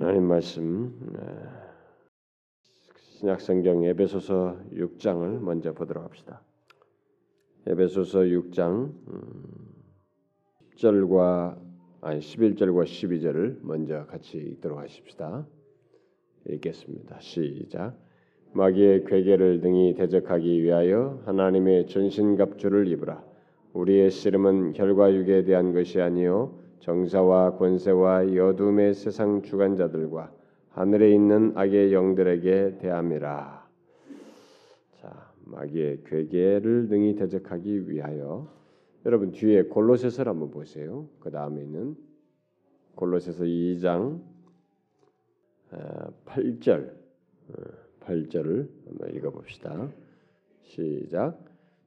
하나님 말씀 신약성경 에베소서 6장을 먼저 보도록 합시다. 에베소서 6장 10절과 아니 11절과 12절을 먼저 같이 읽도록 하십시다. 읽겠습니다. 시작. 마귀의 괴계를 등이 대적하기 위하여 하나님의 전신갑주를 입으라. 우리의 씨름은 혈과 육에 대한 것이 아니요 정사와 권세와 여둠의 세상 주관자들과 하늘에 있는 악의 영들에게 대함이라. 자, 마귀의 괴계를 등이 대적하기 위하여 여러분 뒤에 골로새서를 한번 보세요. 그 다음에 있는 골로새서 2장 8절 8절을 한번 읽어봅시다. 시작.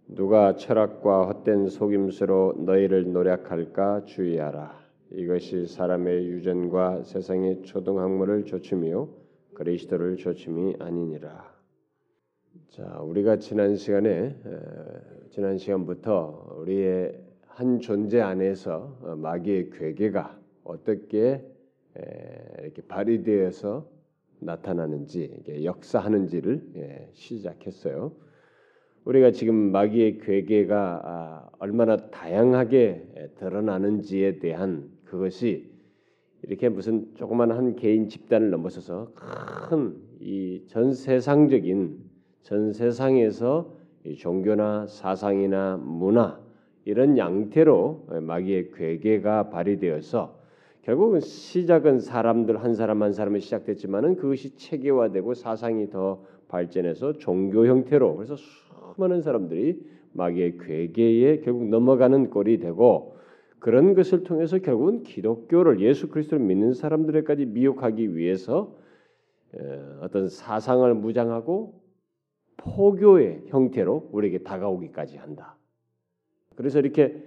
누가 철학과 헛된 속임수로 너희를 노력할까 주의하라. 이것이 사람의 유전과 세상의 초등학문을 조춤이요 그리스도를 조춤이 아니니라. 자, 우리가 지난 시간에 지난 시간부터 우리의 한 존재 안에서 어, 마귀의 괴계가 어떻게 이렇게 발휘되어서 나타나는지 역사하는지를 예, 시작했어요. 우리가 지금 마귀의 괴계가 아, 얼마나 다양하게 드러나는지에 대한 그것이 이렇게 무슨 조그만 한 개인 집단을 넘어서서 큰 이 전 세상적인 전 세상에서 종교나 사상이나 문화 이런 양태로 마귀의 괴계가 발휘되어서 결국은 시작은 사람들 한 사람 한 사람이 시작됐지만은 그것이 체계화되고 사상이 더 발전해서 종교 형태로 그래서 수많은 사람들이 마귀의 괴계에 결국 넘어가는 꼴이 되고 그런 것을 통해서 결국은 기독교를 예수 그리스도를 믿는 사람들에까지 미혹하기 위해서 어떤 사상을 무장하고 포교의 형태로 우리에게 다가오기까지 한다. 그래서 이렇게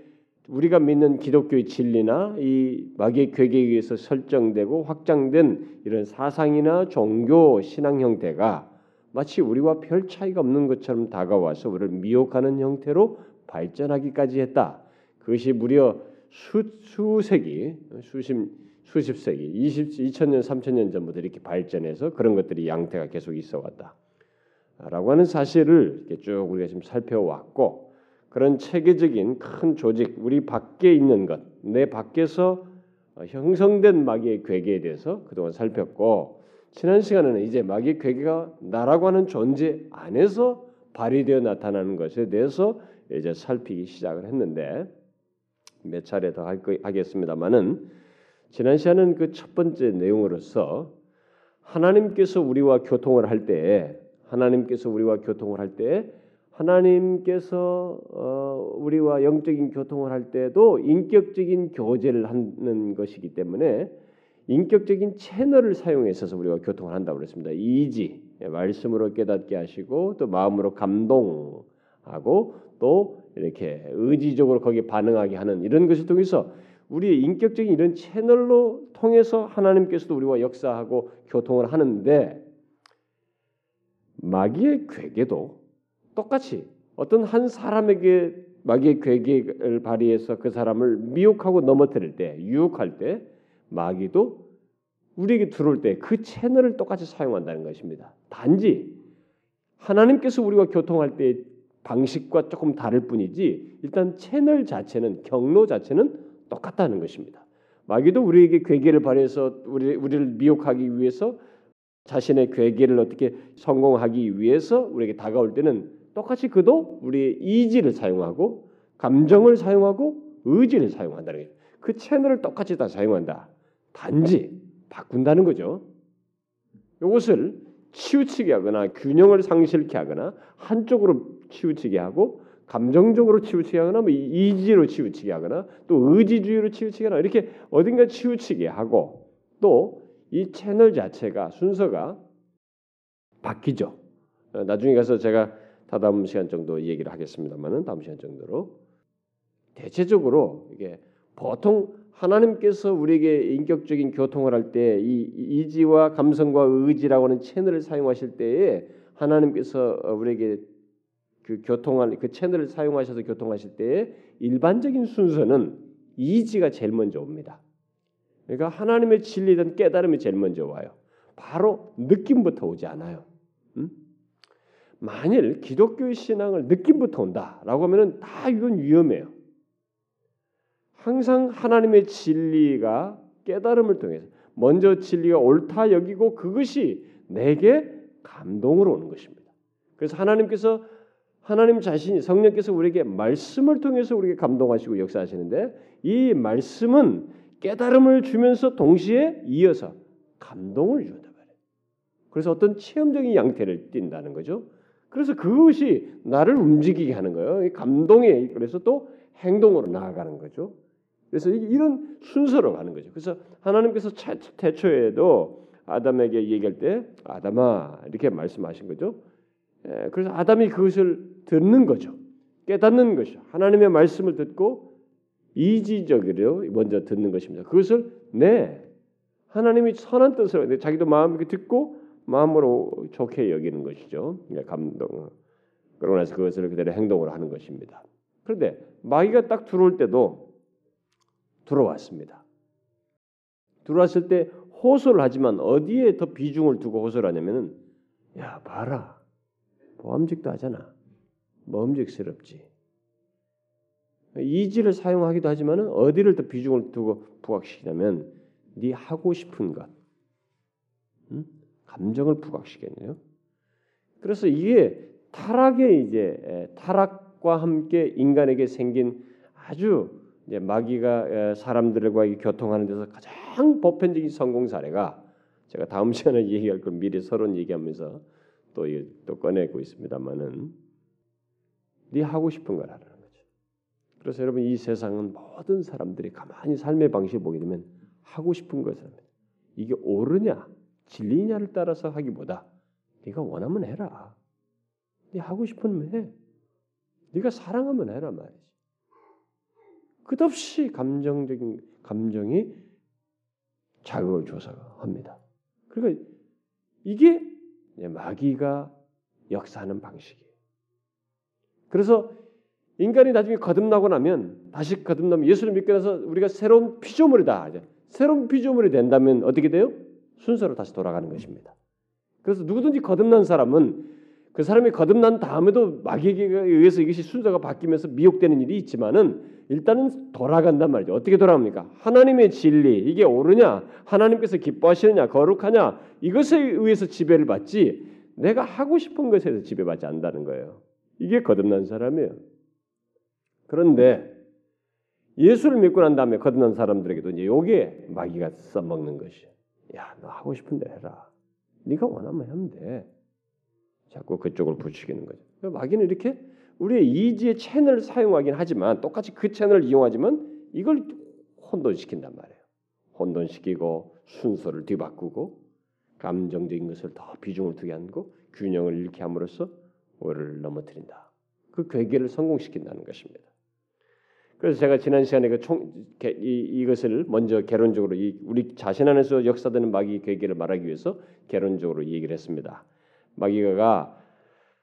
우리가 믿는 기독교의 진리나 이 마귀의 괴계에 의해서 설정되고 확장된 이런 사상이나 종교 신앙 형태가 마치 우리와 별 차이가 없는 것처럼 다가와서 우리를 미혹하는 형태로 발전하기까지 했다. 그것이 무려 수, 수세기, 수십, 수십 세기, 20, 2000년, 3000년 전부터 이렇게 발전해서 그런 것들이 양태가 계속 있어 왔다. 라고 하는 사실을 쭉 우리가 지금 살펴왔고 그런 체계적인 큰 조직, 우리 밖에 있는 것, 내 밖에서 형성된 마귀의 괴계에 대해서 그동안 살폈고 지난 시간에는 이제 마귀의 괴계가 나라고 하는 존재 안에서 발휘되어 나타나는 것에 대해서 이제 살피기 시작을 했는데 몇 차례 더 하겠습니다만은 지난 시간은 그 첫 번째 내용으로서 하나님께서 우리와 교통을 할때 하나님께서 우리와 교통을 할때 하나님께서 어, 우리와 영적인 교통을 할 때도 인격적인 교제를 하는 것이기 때문에 인격적인 채널을 사용해서 우리가 교통을 한다고 그랬습니다. 이지 말씀으로 깨닫게 하시고 또 마음으로 감동하고 또 이렇게 의지적으로 거기에 반응하게 하는 이런 것을 통해서 우리의 인격적인 이런 채널로 통해서 하나님께서도 우리와 역사하고 교통을 하는데 마귀의 괴계도 똑같이 어떤 한 사람에게 마귀의 괴계를 발휘해서 그 사람을 미혹하고 넘어뜨릴 때, 유혹할 때 마귀도 우리에게 들어올 때 그 채널을 똑같이 사용한다는 것입니다. 단지 하나님께서 우리와 교통할 때 방식과 조금 다를 뿐이지 일단 채널 자체는 경로 자체는 똑같다는 것입니다. 마귀도 우리에게 괴계를 발휘해서 우리, 우리를 미혹하기 위해서 자신의 괴계를 어떻게 성공하기 위해서 우리에게 다가올 때는 똑같이 그도 우리의 이지를 사용하고 감정을 사용하고 의지를 사용한다는 거예요. 그 채널을 똑같이 다 사용한다. 단지 바꾼다는 거죠. 이것을 치우치게 하거나 균형을 상실케 하거나 한쪽으로 치우치게 하고 감정적으로 치우치게 하거나 뭐 이지로 치우치게 하거나 또 의지주의로 치우치게 하거나 이렇게 어딘가 치우치게 하고 또 이 채널 자체가 순서가 바뀌죠. 어, 나중에 가서 제가 다다음 시간 정도 얘기를 하겠습니다만은 다음 시간 정도로 대체적으로 이게 보통 하나님께서 우리에게 인격적인 교통을 할 때 이 이지와 감성과 의지라고 하는 채널을 사용하실 때에 하나님께서 우리에게 그 교통할 그 채널을 사용하셔서 교통하실 때에 일반적인 순서는 이지가 제일 먼저 옵니다. 그러니까 하나님의 대한 깨달음이 제일 먼저 와요. 바로 느낌부터 오지 않아요. 음? 만일 기독교의 신앙을 느낌부터 온다라고 하면은 다 이건 위험해요. 항상 하나님의 진리가 깨달음을 통해서 먼저 진리가 옳다 여기고 그것이 내게 감동으로 오는 것입니다. 그래서 하나님께서 하나님 자신이 성령께서 우리에게 말씀을 통해서 우리에게 감동하시고 역사하시는데 이 말씀은 깨달음을 주면서 동시에 이어서 감동을 준다 말이에요. 그래서 어떤 체험적인 양태를 띈다는 거죠. 그래서 그것이 나를 움직이게 하는 거예요. 감동에 그래서 또 행동으로 나아가는 거죠. 그래서 이런 순서로 가는 거죠. 그래서 하나님께서 태초에도 아담에게 얘기할 때 아담아 이렇게 말씀하신 거죠. 예, 그래서 아담이 그것을 듣는 거죠. 깨닫는 것이죠. 하나님의 말씀을 듣고 이지적으로 먼저 듣는 것입니다. 그것을 네 하나님이 선한 뜻으로 자기도 마음이 듣고 마음으로 좋게 여기는 것이죠. 예, 감동. 그러고 나서 그것을 그대로 행동으로 하는 것입니다. 그런데 마귀가 딱 들어올 때도 들어왔습니다. 들어왔을 때 호소를 하지만 어디에 더 비중을 두고 호소를 하냐면은 야 봐라 보암직도 하잖아. 먹음직스럽지. 이지를 사용하기도 하지만은 어디를 더 비중을 두고 부각시키냐면 네 하고 싶은 것, 음? 감정을 부각시켰네요. 그래서 이게 타락의 이제 타락과 함께 인간에게 생긴 아주 이제 마귀가 사람들과 교통하는 데서 가장 보편적인 성공 사례가 제가 다음 시간에 얘기할 걸 미리 서론 얘기하면서 또, 또 꺼내고 있습니다만은 네 하고 싶은 걸 하라는 거죠. 그래서 여러분 이 세상은 모든 사람들이 가만히 삶의 방식을 보게 되면 하고 싶은 것을 합니다. 이게 옳으냐 진리냐를 따라서 하기보다 네가 원하면 해라. 네 하고 싶으면 해. 네가 사랑하면 해라 말이지. 끝없이 감정적인 감정이 자극을 줘서 합니다. 그러니까 이게 마귀가 역사하는 방식이에요. 그래서 인간이 나중에 거듭나고 나면 다시 거듭나면 예수를 믿고 나서 우리가 새로운 피조물이다. 새로운 피조물이 된다면 어떻게 돼요? 순서로 다시 돌아가는 것입니다. 그래서 누구든지 거듭난 사람은 그 사람이 거듭난 다음에도 마귀에게 의해서 이것이 순서가 바뀌면서 미혹되는 일이 있지만은 일단은 돌아간단 말이죠. 어떻게 돌아갑니까? 하나님의 진리 이게 옳으냐, 하나님께서 기뻐하시느냐, 거룩하냐 이것에 의해서 지배를 받지 내가 하고 싶은 것에 서 지배받지 않는다는 거예요. 이게 거듭난 사람이에요. 그런데 예수를 믿고 난 다음에 거듭난 사람들에게도 이제 요게 마귀가 써먹는 것이야. 야, 너 하고 싶은데 해라. 네가 원하면 하면 돼. 자꾸 그쪽을 부추기는 거죠. 마귀는 이렇게 우리의 이지의 채널을 사용하긴 하지만 똑같이 그 채널을 이용하지만 이걸 혼돈시킨단 말이에요. 혼돈시키고 순서를 뒤바꾸고 감정적인 것을 더 비중을 두게 하고 균형을 잃게 함으로써 오해를 넘어뜨린다. 그 괴계를 성공시킨다는 것입니다. 그래서 제가 지난 시간에 그 총, 이, 이것을 먼저 개론적으로 이, 우리 자신 안에서 역사되는 마귀 괴계를 말하기 위해서 개론적으로 얘기를 했습니다. 마귀가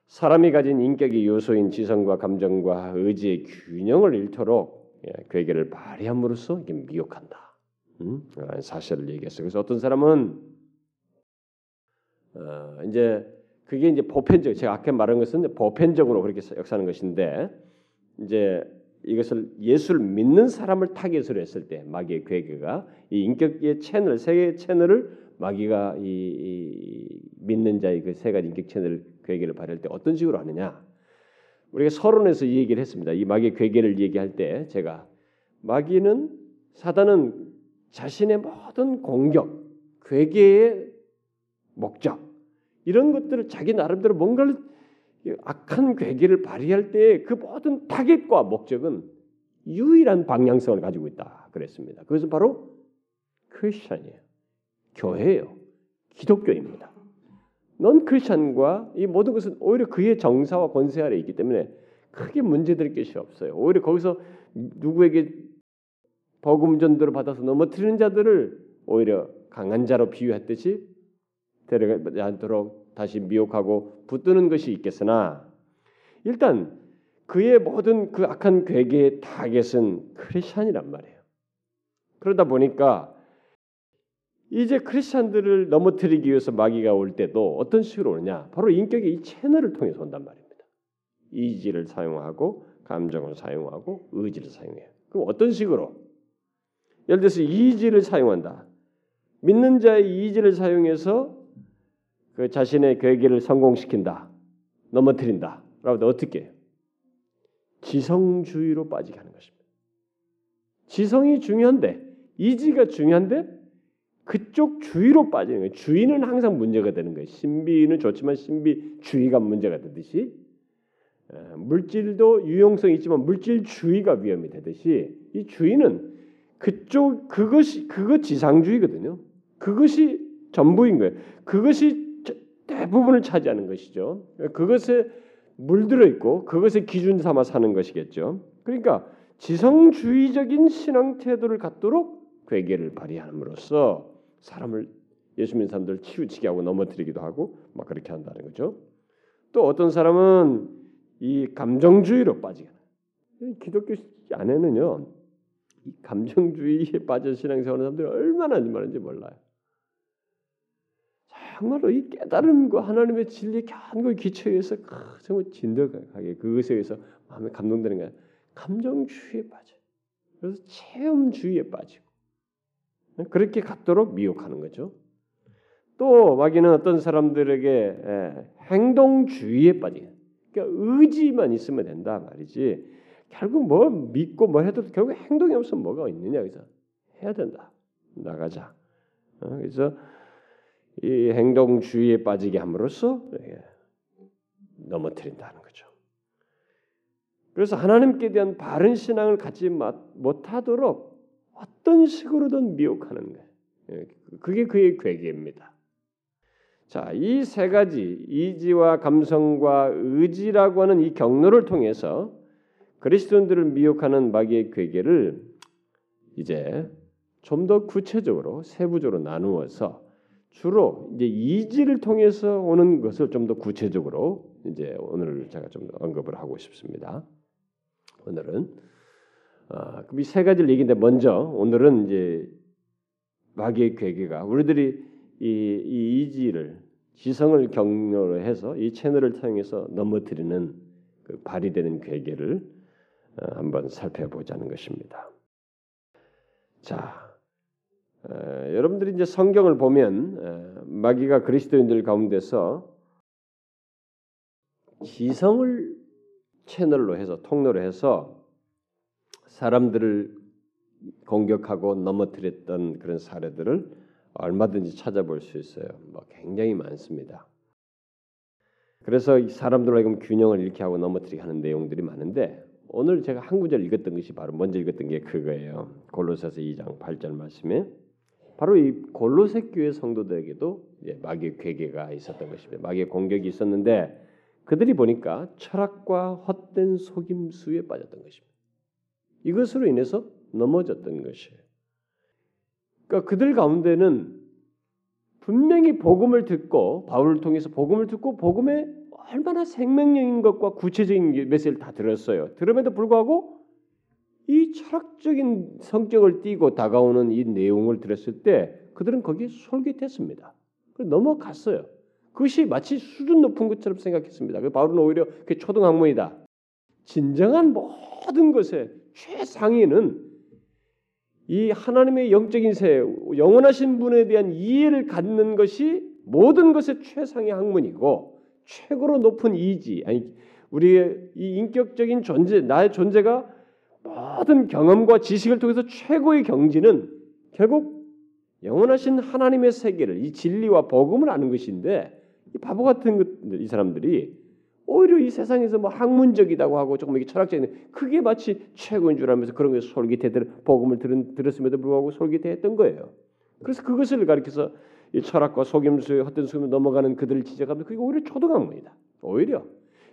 사람이 가진 인격의 요소인 지성과 감정과 의지의 균형을 잃도록 예, 괴계를 발휘함으로써 이게 미혹한다. 음? 사실을 얘기했어요. 그래서 어떤 사람은 어, 이제 그게 이제 보편적 제가 아까 말한 것은 보편적으로 그렇게 역사하는 것인데 이제 이것을 예수를 믿는 사람을 타겟으로 했을 때 마귀의 괴계가 이 인격의 채널 세 채널을 마귀가 이, 이 믿는 자의 그 세 가지 인격 채널 괴계를 발휘할 때 어떤 식으로 하느냐? 우리가 서론에서 이 얘기를 했습니다. 이 마귀의 괴계를 얘기할 때 제가 마귀는 사단은 자신의 모든 공격, 괴계의 목적 이런 것들을 자기 나름대로 뭔가를 악한 괴계를 발휘할 때 그 모든 타겟과 목적은 유일한 방향성을 가지고 있다 그랬습니다. 그것은 바로 크리스천이에요. 교회예요. 기독교입니다. non-Christian과 이 모든 것은 오히려 그의 정사와 권세 아래 있기 때문에 크게 문제될 것이 없어요. 오히려 거기서 누구에게 복음 전도를 받아서 넘어뜨리는 자들을 오히려 강한 자로 비유했듯이 데려가지 않도록 다시 미혹하고 붙드는 것이 있겠으나 일단 그의 모든 그 악한 궤계의 타겟은 크리스천이란 말이에요. 그러다 보니까 이제 크리스천들을 넘어뜨리기 위해서 마귀가 올 때도 어떤 식으로 오느냐? 바로 인격의 이 채널을 통해서 온단 말입니다. 이지를 사용하고 감정을 사용하고 의지를 사용해요. 그럼 어떤 식으로? 예를 들어서 이지를 사용한다. 믿는 자의 이지를 사용해서 그 자신의 계획을 성공시킨다. 넘어뜨린다. 라고 어떻게 해요? 지성주의로 빠지게 하는 것입니다. 지성이 중요한데 이지가 중요한데 그쪽 주의로 빠지는 거예요. 주의는 항상 문제가 되는 거예요. 신비는 좋지만 신비 주의가 문제가 되듯이 물질도 유용성이 있지만 물질 주의가 위험이 되듯이 이 주의는 그쪽 그것이 그것 지상주의거든요. 그것이 전부인 거예요. 그것이 대부분을 차지하는 것이죠. 그것에 물들어 있고 그것을 기준 삼아 사는 것이겠죠. 그러니까 지성주의적인 신앙 태도를 갖도록 괴계를 발휘함으로써 사람을 예수 믿는 사람들 치우치게 하고 넘어뜨리기도 하고 막 그렇게 한다는 거죠. 또 어떤 사람은 이 감정주의로 빠지게 기독교 안에는요. 이 감정주의에 빠져 신앙생활하는 사람들이 얼마나 많은지 몰라요. 정말로 이 깨달음과 하나님의 진리에 견고히 기초해서 정말 진득하게 그것에 의해서 마음에 감동되는 거야. 감정주의에 빠져. 그래서 체험주의에 빠지고 그렇게 갖도록 미혹하는 거죠. 또 마귀는 어떤 사람들에게 행동주의에 빠지. 그러니까 의지만 있으면 된다 말이지. 결국 뭐 믿고 뭐 해도 결국 행동이 없으면 뭐가 있느냐 그래서 해야 된다. 나가자. 어, 그래서 이 행동주의에 빠지게 함으로써 넘어뜨린다는 거죠. 그래서 하나님께 대한 바른 신앙을 갖지 못하도록 어떤 식으로든 미혹하는 거예요. 예, 그게 그의 괴계입니다. 자, 이 세 가지 이지와 감성과 의지라고 하는 이 경로를 통해서 그리스도인들을 미혹하는 마귀의 괴계를 이제 좀 더 구체적으로 세부적으로 나누어서 주로 이제 이지를 통해서 오는 것을 좀 더 구체적으로 이제 오늘 제가 좀 언급을 하고 싶습니다. 오늘은 어, 이세 가지를 얘기인데 먼저 오늘은 이제 마귀의 괴계가 우리들이 이, 이 이지를 지성을 경로로 해서 이 채널을 통해서 넘어뜨리는 그 발휘되는 괴계를 어, 한번 살펴보자는 것입니다. 자, 어, 여러분들이 이제 성경을 보면 어, 마귀가 그리스도인들 가운데서 지성을 채널로 해서 통로로 해서 사람들을 공격하고 넘어뜨렸던 그런 사례들을 얼마든지 찾아볼 수 있어요. 뭐 굉장히 많습니다. 그래서 사람들로 하여금 균형을 잃게 하고 넘어뜨리게 하는 내용들이 많은데 오늘 제가 한 구절 읽었던 것이 바로 먼저 읽었던 게 그거예요. 골로새서 2장 8절 말씀에 바로 이 골로새 교회 성도들에게도 마귀의 괴계가 있었던 것입니다. 마귀의 공격이 있었는데 그들이 보니까 철학과 헛된 속임수에 빠졌던 것입니다. 이것으로 인해서 넘어졌던 것이에요. 그러니까 그들 가운데는 분명히 복음을 듣고 바울을 통해서 복음을 듣고 복음에 얼마나 생명력인 것과 구체적인 메시지를 다 들었어요. 들음에도 불구하고 이 철학적인 성격을 띠고 다가오는 이 내용을 들었을 때 그들은 거기에 솔깃했습니다. 넘어갔어요. 그것이 마치 수준 높은 것처럼 생각했습니다. 그 바울은 오히려 그 초등 학문이다. 진정한 모든 것에 최상위는 이 하나님의 영적인 세, 영원하신 분에 대한 이해를 갖는 것이 모든 것의 최상의 학문이고 최고로 높은 이지, 아니 우리의 이 인격적인 존재, 나의 존재가 모든 경험과 지식을 통해서 최고의 경지는 결국 영원하신 하나님의 세계를 이 진리와 복음을 아는 것인데 이 바보 같은 것, 이 사람들이 오히려 이 세상에서 뭐 학문적이다고 하고 조금 이게 철학적인 그게 마치 최고인 줄 알면서 그런 것에 솔깃해 복음을 들은, 들었음에도 불구하고 솔깃했던 거예요. 그래서 그것을 가리켜서 이 철학과 속임수의 헛된 속임을 넘어가는 그들을 지적하면 그게 오히려 초등학문이다. 오히려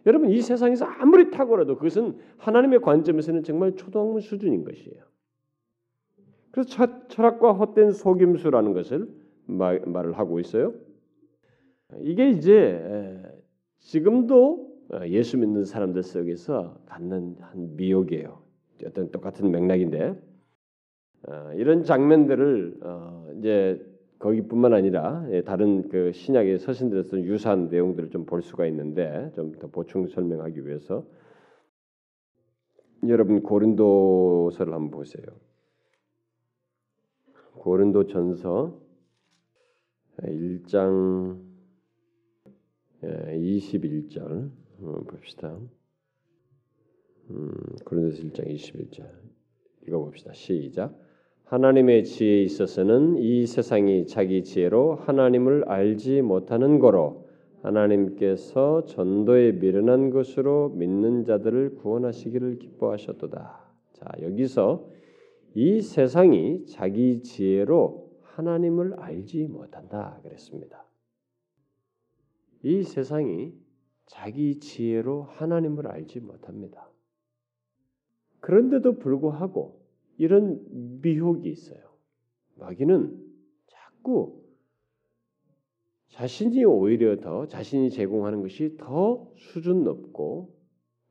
여러분 이 세상에서 아무리 탁월해도 그것은 하나님의 관점에서는 정말 초등학문 수준인 것이에요. 그래서 철학과 헛된 속임수라는 것을 말, 말을 하고 있어요. 이게 이제 지금도 어, 예수 믿는 사람들 속에서 갖는 한 미혹이에요. 어떤 똑같은 맥락인데 어, 이런 장면들을 어, 이제 거기뿐만 아니라 예, 다른 그 신약의 서신들에 서 유사한 내용들을 좀 볼 수가 있는데 좀 더 보충 설명하기 위해서 여러분 고린도서를 한번 보세요. 고린도전서 1장 21절 봅시다. 음, 고린도서 1장 21절 읽어봅시다. 시작. 하나님의 지혜에 있어서는 이 세상이 자기 지혜로 하나님을 알지 못하는 거로 하나님께서 전도에 미련한 것으로 믿는 자들을 구원하시기를 기뻐하셨도다. 자, 여기서 이 세상이 자기 지혜로 하나님을 알지 못한다 그랬습니다. 이 세상이 자기 지혜로 하나님을 알지 못합니다. 그런데도 불구하고 이런 미혹이 있어요. 마귀는 자꾸 자신이 오히려 더 자신이 제공하는 것이 더 수준 높고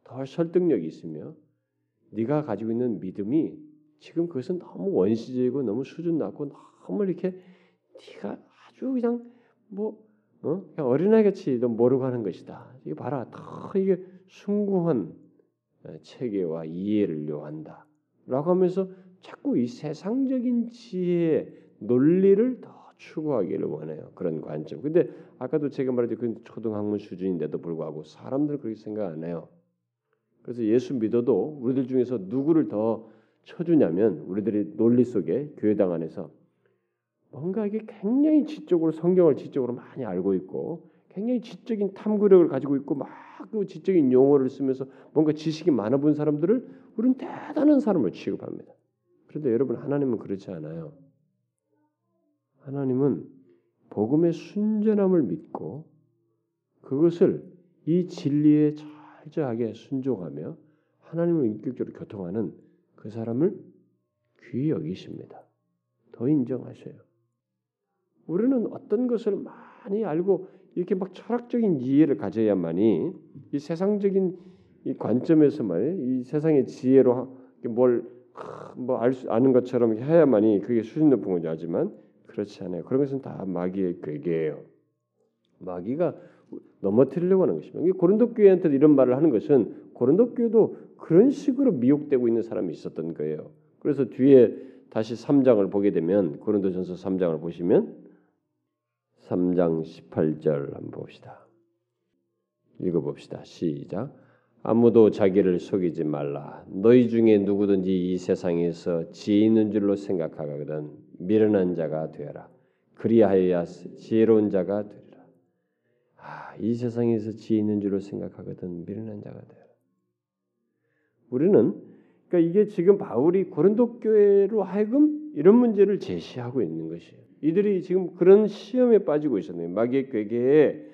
더 설득력이 있으며 네가 가지고 있는 믿음이 지금 그것은 너무 원시적이고 너무 수준 낮고 너무 이렇게 네가 아주 그냥 뭐 어? 그냥 어린아이 같이 너 모르고 하는 것이다. 이게 봐라, 더 이게 숭고한 체계와 이해를 요한다. 라고 하면서 자꾸 이 세상적인 지혜 논리를 더 추구하기를 원해요. 그런 관점. 근데 아까도 제가 말했듯이 그 초등학문 수준인데도 불구하고 사람들은 그렇게 생각 안 해요. 그래서 예수 믿어도 우리들 중에서 누구를 더 쳐주냐면 우리들이 논리 속에 교회당 안에서 뭔가 이게 굉장히 지적으로 성경을 지적으로 많이 알고 있고 굉장히 지적인 탐구력을 가지고 있고 막 그 지적인 용어를 쓰면서 뭔가 지식이 많아 본 사람들을 우리는 대단한 사람을 취급합니다. 그런데 여러분 하나님은 그렇지 않아요. 하나님은 복음의 순전함을 믿고 그것을 이 진리에 철저하게 순종하며 하나님을 인격적으로 교통하는 그 사람을 귀히 여기십니다. 더 인정하셔요. 우리는 어떤 것을 많이 알고 이렇게 막 철학적인 이해를 가져야만이 이 세상적인 이 관점에서만 이 세상의 지혜로 뭘뭐 아는 것처럼 해야만이 그게 수준 높은 거죠. 하지만 그렇지 않아요. 그런 것은 다 마귀의 괴계예요. 마귀가 넘어뜨리려고 하는 것입니다. 고린도 교회한테 이런 말을 하는 것은 고린도 교회도 그런 식으로 미혹되고 있는 사람이 있었던 거예요. 그래서 뒤에 다시 3장을 보게 되면 고린도전서 3장을 보시면 3장 18절 한번 봅시다. 읽어봅시다. 시작. 아무도 자기를 속이지 말라. 너희 중에 누구든지 이 세상에서 지혜 있는 줄로 생각하거든 미련한 자가 되어라. 그리하여야 지혜로운 자가 되리라. 아, 이 세상에서 지혜 있는 줄로 생각하거든 미련한 자가 되어라. 우리는 그러니까 이게 지금 바울이 고린도 교회로 하여금 이런 문제를 제시하고 있는 것이에요. 이들이 지금 그런 시험에 빠지고 있었네요. 마귀의 괴계에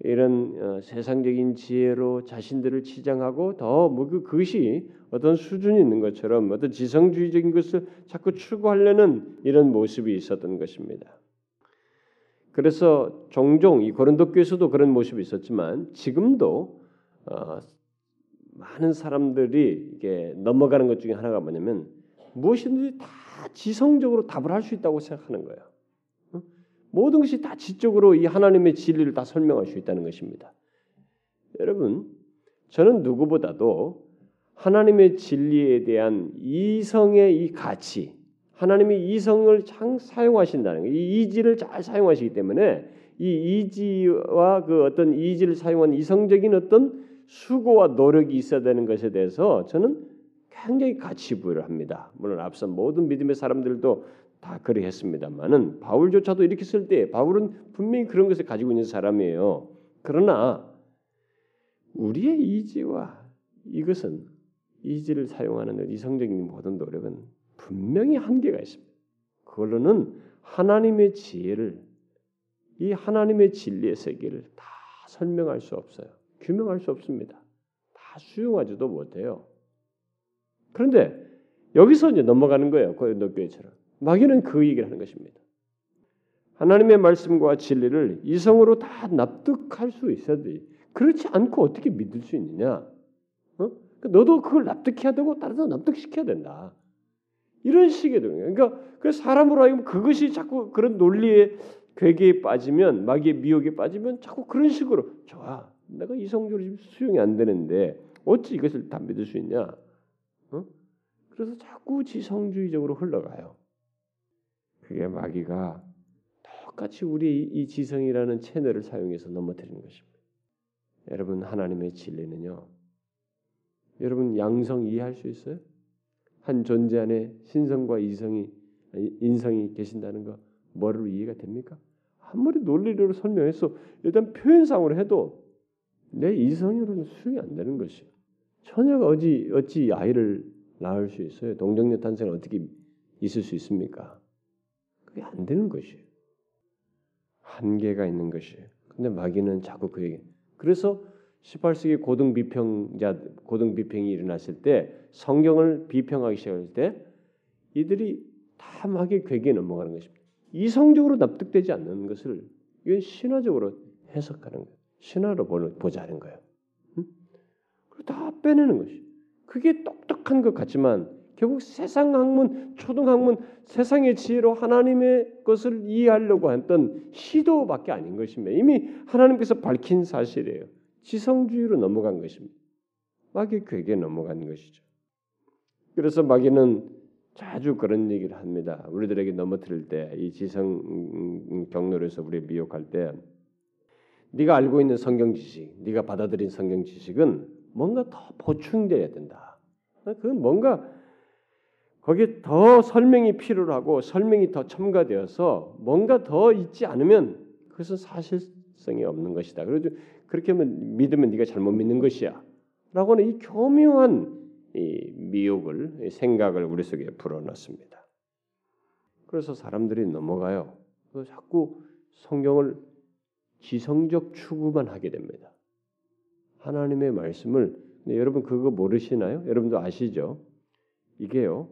이런 어, 세상적인 지혜로 자신들을 치장하고 더뭐 그, 그것이 어떤 수준이 있는 것처럼 어떤 지성주의적인 것을 자꾸 추구하려는 이런 모습이 있었던 것입니다. 그래서 종종 이 고린도 교에서도 그런 모습이 있었지만 지금도 어, 많은 사람들이 이게 넘어가는 것 중에 하나가 뭐냐면 무엇이든지 다 지성적으로 답을 할 수 있다고 생각하는 거예요. 모든 것이 다 지적으로 이 하나님의 진리를 다 설명할 수 있다는 것입니다. 여러분, 저는 누구보다도 하나님의 진리에 대한 이성의 이 가치, 하나님이 이성을 잘 사용하신다는 거, 이 이지를 잘 사용하시기 때문에 이 이지와 그 어떤 이지를 사용한 이성적인 어떤 수고와 노력이 있어야 되는 것에 대해서 저는 굉장히 가치 부여를 합니다. 물론 앞선 모든 믿음의 사람들도 다 그리 했습니다만은 바울조차도 이렇게 쓸 때 바울은 분명히 그런 것을 가지고 있는 사람이에요. 그러나 우리의 이지와 이것은 이지를 사용하는 이성적인 모든 노력은 분명히 한계가 있습니다. 그걸로는 하나님의 지혜를 이 하나님의 진리의 세계를 다 설명할 수 없어요. 규명할 수 없습니다. 다 수용하지도 못해요. 그런데 여기서 이제 넘어가는 거예요. 고린도 교회처럼. 마귀는 그 얘기를 하는 것입니다. 하나님의 말씀과 진리를 이성으로 다 납득할 수 있어야 돼. 그렇지 않고 어떻게 믿을 수 있느냐? 어? 그러니까 너도 그걸 납득해야 되고 다른 사람 납득시켜야 된다. 이런 식의 동요. 그러니까 그 사람으로 하여금 그것이 자꾸 그런 논리의 괴계에 빠지면 마귀의 미혹에 빠지면 자꾸 그런 식으로 좋아. 내가 이성적으로 수용이 안 되는데 어찌 이것을 다 믿을 수 있냐? 어? 그래서 자꾸 지성주의적으로 흘러가요. 그게 마귀가 똑같이 우리 이 지성이라는 채널을 사용해서 넘어뜨리는 것입니다. 여러분 하나님의 진리는요. 여러분 양성 이해할 수 있어요? 한 존재 안에 신성과 이성이 인성이 계신다는 거 머리로 이해가 됩니까? 아무리 논리로 설명해서 일단 표현상으로 해도 내 이성으로는 수용이 안 되는 것이요. 처녀가 어찌 어찌 아이를 낳을 수 있어요? 동정녀 탄생은 어떻게 있을 수 있습니까? 그게 안 되는 것이에요. 한계가 있는 것이에요. 근데 마귀는 자꾸 그 얘기. 그래서 18세기 고등 비평자 고등 비평이 일어났을 때 성경을 비평하기 시작할 때 이들이 다 마귀의 괴기에 넘어가는 것입니다. 이성적으로 납득되지 않는 것을 이건 신화적으로 해석하는 거예요. 신화로 보자는 거예요. 응? 그리고 다 빼내는 것이. 그게 똑똑한 것 같지만 결국 세상 학문, 초등 학문, 세상의 지혜로 하나님의 것을 이해하려고 했던 시도밖에 아닌 것입니다. 이미 하나님께서 밝힌 사실이에요. 지성주의로 넘어간 것입니다. 마귀 괴기에 넘어간 것이죠. 그래서 마귀는 자주 그런 얘기를 합니다. 우리들에게 넘어뜨릴 때 이 지성 경로에서 우리 미혹할 때 네가 알고 있는 성경 지식, 네가 받아들인 성경 지식은 뭔가 더 보충돼야 된다. 그건 뭔가 거기에 더 설명이 필요하고 설명이 더 첨가되어서 뭔가 더 있지 않으면 그것은 사실성이 없는 것이다. 그래서 그렇게 하면 믿으면 네가 잘못 믿는 것이야. 라고는 이 교묘한 이 미혹을 생각을 우리 속에 불어넣습니다. 그래서 사람들이 넘어가요. 자꾸 성경을 지성적 추구만 하게 됩니다. 하나님의 말씀을 여러분 그거 모르시나요? 여러분도 아시죠? 이게요.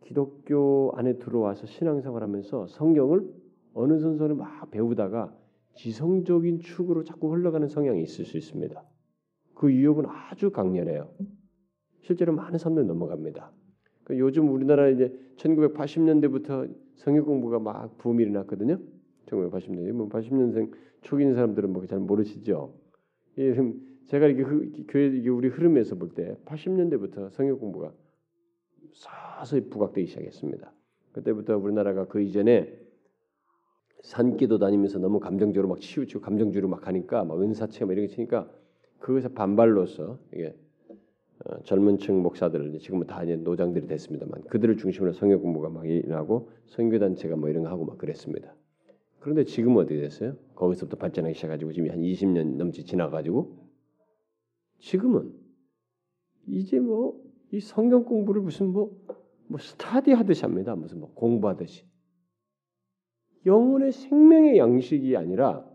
기독교 안에 들어와서 신앙생활하면서 성경을 어느 순서를 막 배우다가 지성적인 축으로 자꾸 흘러가는 성향이 있을 수 있습니다. 그 유혹은 아주 강렬해요. 실제로 많은 사람들이 넘어갑니다. 그러니까 요즘 우리나라 이제 1980년대부터 성경 공부가 막 붐이 일어났거든요. 1980년대, 뭐 80년생 초기인 사람들은 뭐 잘 모르시죠. 예, 제가 이게 교회 이게 우리 흐름에서 볼 때 80년대부터 성경 공부가 서서히 부각되기 시작했습니다. 그때부터 우리나라가 그 이전에 산기도 다니면서 너무 감정적으로 막 치우치고 감정주의로 막 하니까 막 은사체험 이런 게 치니까 그것에 반발로서 이게 어, 젊은층 목사들 지금은 다 이제 노장들이 됐습니다만 그들을 중심으로 성경 공부가 막 일어나고 선교 단체가 뭐 이런 거 하고 막 그랬습니다. 그런데 지금 어떻게 됐어요? 거기서부터 발전하기 시작가지고 지금 한 20년 넘지 지나가지고 지금은 이제 뭐 이 성경 공부를 무슨 뭐, 뭐 스타디 하듯이 합니다. 무슨 뭐 공부하듯이. 영혼의 생명의 양식이 아니라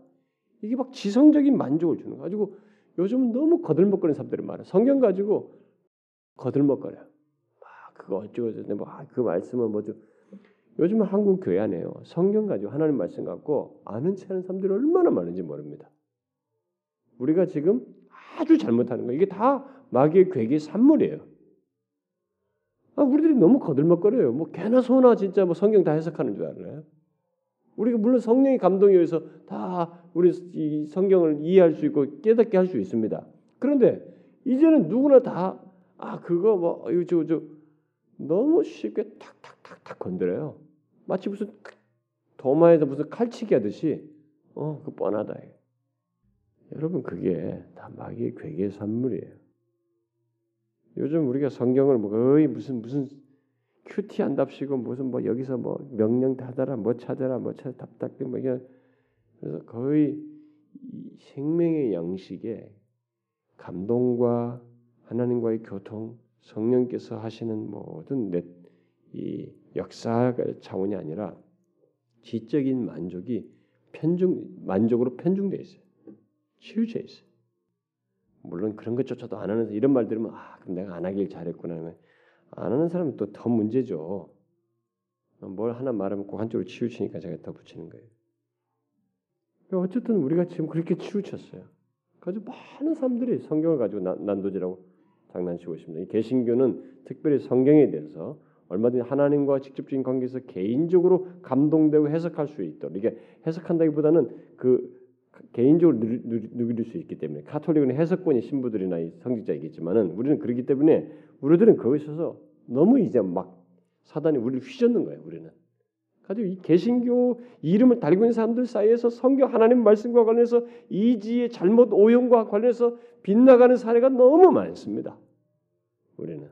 이게 막 지성적인 만족을 주는 거 가지고 요즘은 너무 거들먹거리는 사람들이 많아. 성경 가지고 거들먹거려. 막 그거 어쩌고 저쩌고 뭐그 아, 말씀은 뭐죠. 요즘은 한국 교회 안에요. 성경 가지고 하나님 말씀 갖고 아는 체하는 사람들이 얼마나 많은지 모릅니다. 우리가 지금 아주 잘못하는 거 이게 다 마귀의 괴기 산물이에요. 아, 우리들이 너무 거들먹거려요. 뭐 개나 소나 진짜 뭐 성경 다 해석하는 줄 알아요. 우리가 물론 성령의 감동에 의해서 다 우리 이 성경을 이해할 수 있고 깨닫게 할 수 있습니다. 그런데 이제는 누구나 다 아 그거 뭐 이거 저, 저 너무 쉽게 탁탁탁탁 건드려요. 마치 무슨 도마에서 무슨 칼치기 하듯이 어그 뻔하다. 여러분 그게 다 마귀의 괴계 산물이에요. 요즘 우리가 성경을 뭐 거의 무슨 무슨 큐티 한답시고 무슨 뭐 여기서 뭐 명령 닫아라 뭐 찾아라 뭐 찾아 답답해 뭐 이게 그래서 거의 생명의 양식에 감동과 하나님과의 교통 성령께서 하시는 모든 이 역사 차원이 아니라 지적인 만족이 편중 만족으로 편중돼 있어요. 치우쳐 있어요. 물론 그런 것조차도 안 하는 이런 말 들으면 아 그럼 내가 안 하길 잘했구나 안 하는 사람은 또 더 문제죠. 뭘 하나 말하면 꼭 한쪽으로 치우치니까 제가 더 붙이는 거예요. 어쨌든 우리가 지금 그렇게 치우쳤어요. 아주 많은 사람들이 성경을 가지고 난, 난도질하고 장난치고 있습니다. 이 개신교는 특별히 성경에 대해서 얼마든지 하나님과 직접적인 관계에서 개인적으로 감동되고 해석할 수 있도록 이게 해석한다기보다는 그 개인적으로 누릴 수 있기 때문에 카톨릭은 해석권이 신부들이나 성직자이겠지만은 우리는 그렇기 때문에 우리들은 거기 있어서 너무 이제 막 사단이 우리를 휘젓는 거예요. 우리는 가지고 이 개신교 이름을 달고 있는 사람들 사이에서 성경 하나님 말씀과 관련해서 이지의 잘못 오용과 관련해서 빗나가는 사례가 너무 많습니다. 우리는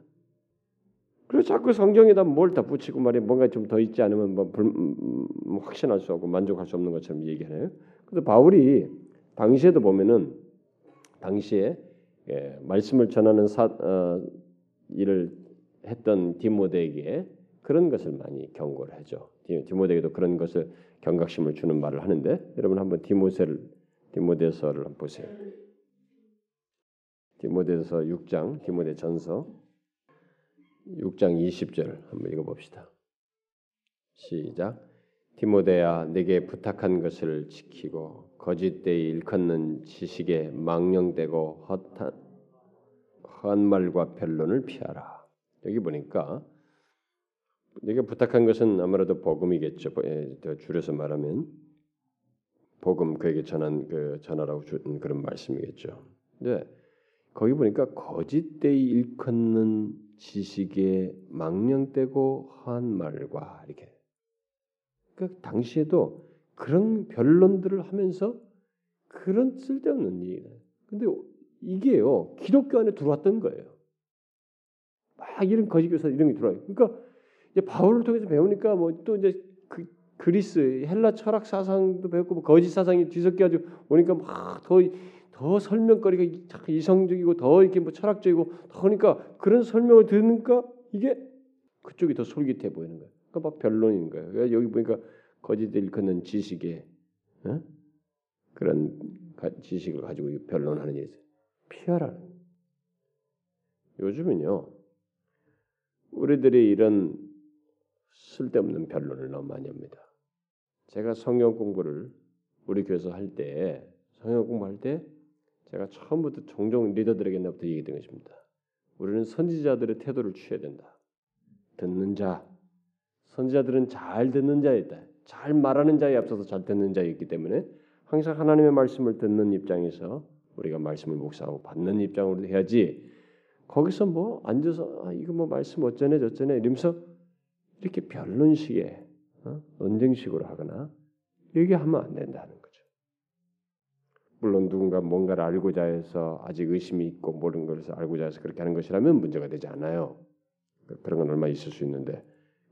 그래서 자꾸 성경에다 뭘 다 붙이고 말이 뭔가 좀 더 있지 않으면 뭐 불, 음, 음, 확신할 수 없고 만족할 수 없는 것처럼 얘기하네요. 그래서 바울이 당시에도 보면은 당시에 예, 말씀을 전하는 사, 어, 일을 했던 디모데에게 그런 것을 많이 경고를 하죠. 디모데에게도 그런 것을 경각심을 주는 말을 하는데 여러분 한번 디모세를 디모데서를 한번 보세요. 디모데서 6장 디모데 전서 6장 20절 한번 읽어봅시다. 시작. 디모데야 내게 부탁한 것을 지키고 거짓되이 일컫는 지식에 망령되고 헛한 헛 말과 변론을 피하라. 여기 보니까 내가 부탁한 것은 아무래도 복음이겠죠. 예, 줄여서 말하면 복음 그에게 전한 그 전하라고 준 그런 말씀이겠죠. 근데 거기 보니까 거짓되이 일컫는 지식에 망령되고 한 말과 이렇게 그 당시에도 그런 변론들을 하면서 그런 쓸데없는 얘기가 근데 이게요 기독교 안에 들어왔던 거예요. 막 이런 거짓 교사 이런 게 들어와요. 그러니까 이제 바울을 통해서 배우니까 뭐 또 이제 그 그리스 헬라 철학 사상도 배웠고 뭐 거짓 사상이 뒤섞여 가지고 오니까 막더더 설명거리가 이성적이고 더 이렇게 뭐 철학적이고 그러니까 그런 설명을 들으니까 이게 그쪽이 더 솔깃해 보이는 거예요. 그러니까 막 변론인 거예요. 여기 보니까 거짓 일컫는 지식에 어? 그런 지식을 가지고 변론하는 일이 피하라는. 요즘은요 우리들이 이런 쓸데없는 변론을 너무 많이 합니다. 제가 성경 공부를 우리 교회에서 할 때 성경 공부할 때 제가 처음부터 종종 리더들에게 나부터 얘기했던 것입니다. 우리는 선지자들의 태도를 취해야 된다. 듣는 자, 선지자들은 잘 듣는 자이다. 잘 말하는 자에 앞서서 잘 듣는 자였기 때문에 항상 하나님의 말씀을 듣는 입장에서 우리가 말씀을 묵상하고 받는 입장으로 해야지. 거기서 뭐 앉아서 아, 이거 뭐 말씀 어쩌네 저쩌네 이러면서 이렇게 변론식에 어? 논쟁식으로 하거나 얘기하면 안 된다는 거죠. 물론 누군가 뭔가를 알고자 해서 아직 의심이 있고 모르는 것을 알고자 해서 그렇게 하는 것이라면 문제가 되지 않아요. 그런 건 얼마 있을 수 있는데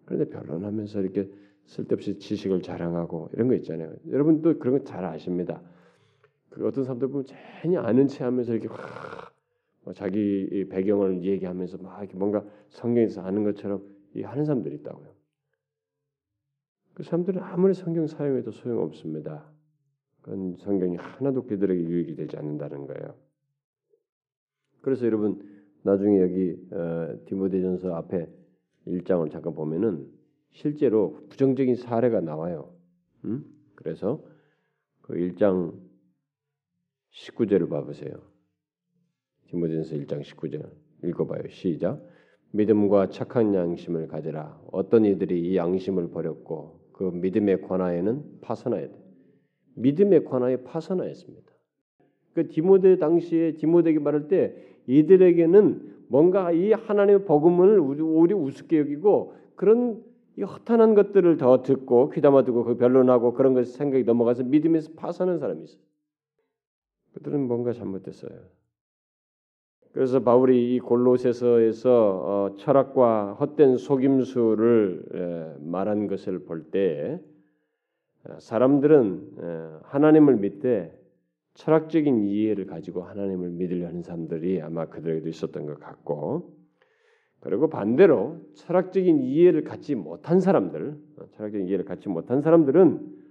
그런데 변론하면서 이렇게 쓸데없이 지식을 자랑하고 이런 거 있잖아요. 여러분도 그런 거 잘 아십니다. 그 어떤 사람들 보면 전혀 아는 체하면서 이렇게 뭐 자기 배경을 얘기하면서 막 이렇게 뭔가 성경에서 아는 것처럼 하는 사람들이 있다고요. 그 사람들은 아무리 성경 사용해도 소용 없습니다. 그건 성경이 하나도 그들에게 유익이 되지 않는다는 거예요. 그래서 여러분 나중에 여기 어, 디모데전서 앞에 1장을 잠깐 보면은 실제로 부정적인 사례가 나와요. 음? 그래서 그 1장 19절을 봐보세요. 디모데전서 1장 19절 읽어봐요. 시작. 믿음과 착한 양심을 가지라. 어떤 이들이 이 양심을 버렸고 그 믿음의 권하에는 파선하야 돼. 믿음의 권하에 파선하였습니다. 그 디모데 당시에 디모데에게 말할 때 이들에게는 뭔가 이 하나님의 복음을 우리 우습게 여기고 그런 이 허탄한 것들을 더 듣고 귀담아 듣고 그 변론하고 그런 것 생각이 넘어가서 믿음에서 파산한 사람이 있어요. 그들은 뭔가 잘못됐어요. 그래서 바울이 이 골로새서에서 어, 철학과 헛된 속임수를 에, 말한 것을 볼때 어, 사람들은 에, 하나님을 믿되 철학적인 이해를 가지고 하나님을 믿으려 하는 사람들이 아마 그들에게도 있었던 것 같고 그리고 반대로 철학적인 이해를 갖지 못한 사람들, 어, 철학적인 이해를 갖지 못한 사람들은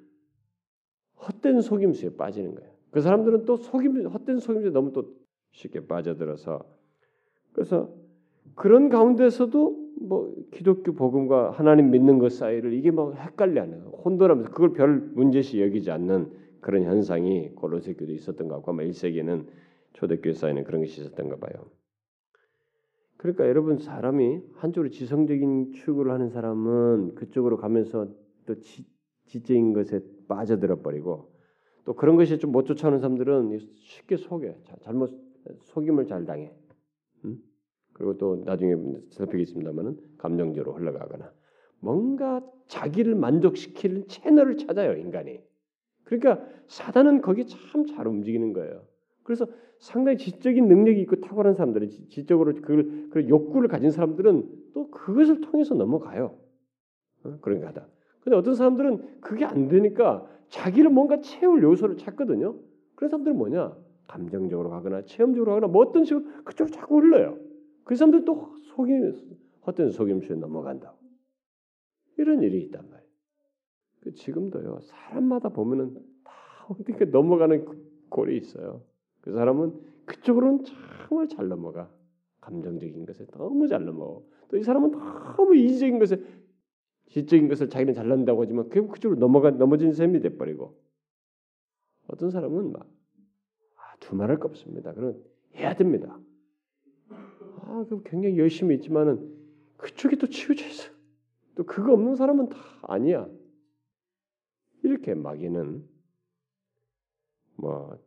헛된 속임수에 빠지는 거예요. 그 사람들은 또 속임 헛된 속임수에 너무 또 쉽게 빠져들어서 그래서 그런 가운데서도 뭐 기독교 복음과 하나님 믿는 것 사이를 이게 뭐 헷갈려하는 혼돈하면서 그걸 별 문제시 여기지 않는 그런 현상이 골로새 교도 있었던 것 같고 아마 1세기에는 초대교회 사이에는 그런 것이 있었던 가 봐요. 그러니까 여러분 사람이 한쪽으로 지성적인 추구를 하는 사람은 그쪽으로 가면서 또 지, 지적인 것에 빠져들어 버리고 또 그런 것이 좀 못 쫓아오는 사람들은 쉽게 속여 잘못 속임을 잘 당해. 음? 그리고 또 나중에 살피겠습니다만은 감정적으로 흘러가거나 뭔가 자기를 만족시키는 채널을 찾아요 인간이. 그러니까 사단은 거기 참 잘 움직이는 거예요. 그래서 상당히 지적인 능력이 있고 탁월한 사람들은 지적으로 그 욕구를 가진 사람들은 또 그것을 통해서 넘어가요. 어? 그런 거다. 근데 어떤 사람들은 그게 안 되니까 자기를 뭔가 채울 요소를 찾거든요. 그런 사람들은 뭐냐? 감정적으로 가거나 체험적으로 가거나 뭐 어떤 식으로 그쪽으로 자꾸 흘러요. 그 사람들 또 속임 헛된 속임수에 넘어간다고. 이런 일이 있단 말이에요. 그 지금도요. 사람마다 보면은 다 어떻게 넘어가는 골이 있어요. 그 사람은 그쪽으로는 정말 잘 넘어가. 감정적인 것에 너무 잘 넘어가. 또이 사람은 너무 이지적인 것에 지적인 것을 자기는 잘난다고 하지만 결국 그쪽으로 넘어가 넘어진 셈이 돼버리고 어떤 사람은 막 아, 두말할 거 없습니다. 그런 해야 됩니다. 아, 그 굉장히 열심히 있지만은 그쪽이 또 치우쳐 있어. 또 그거 없는 사람은 다 아니야. 이렇게 마귀는 뭐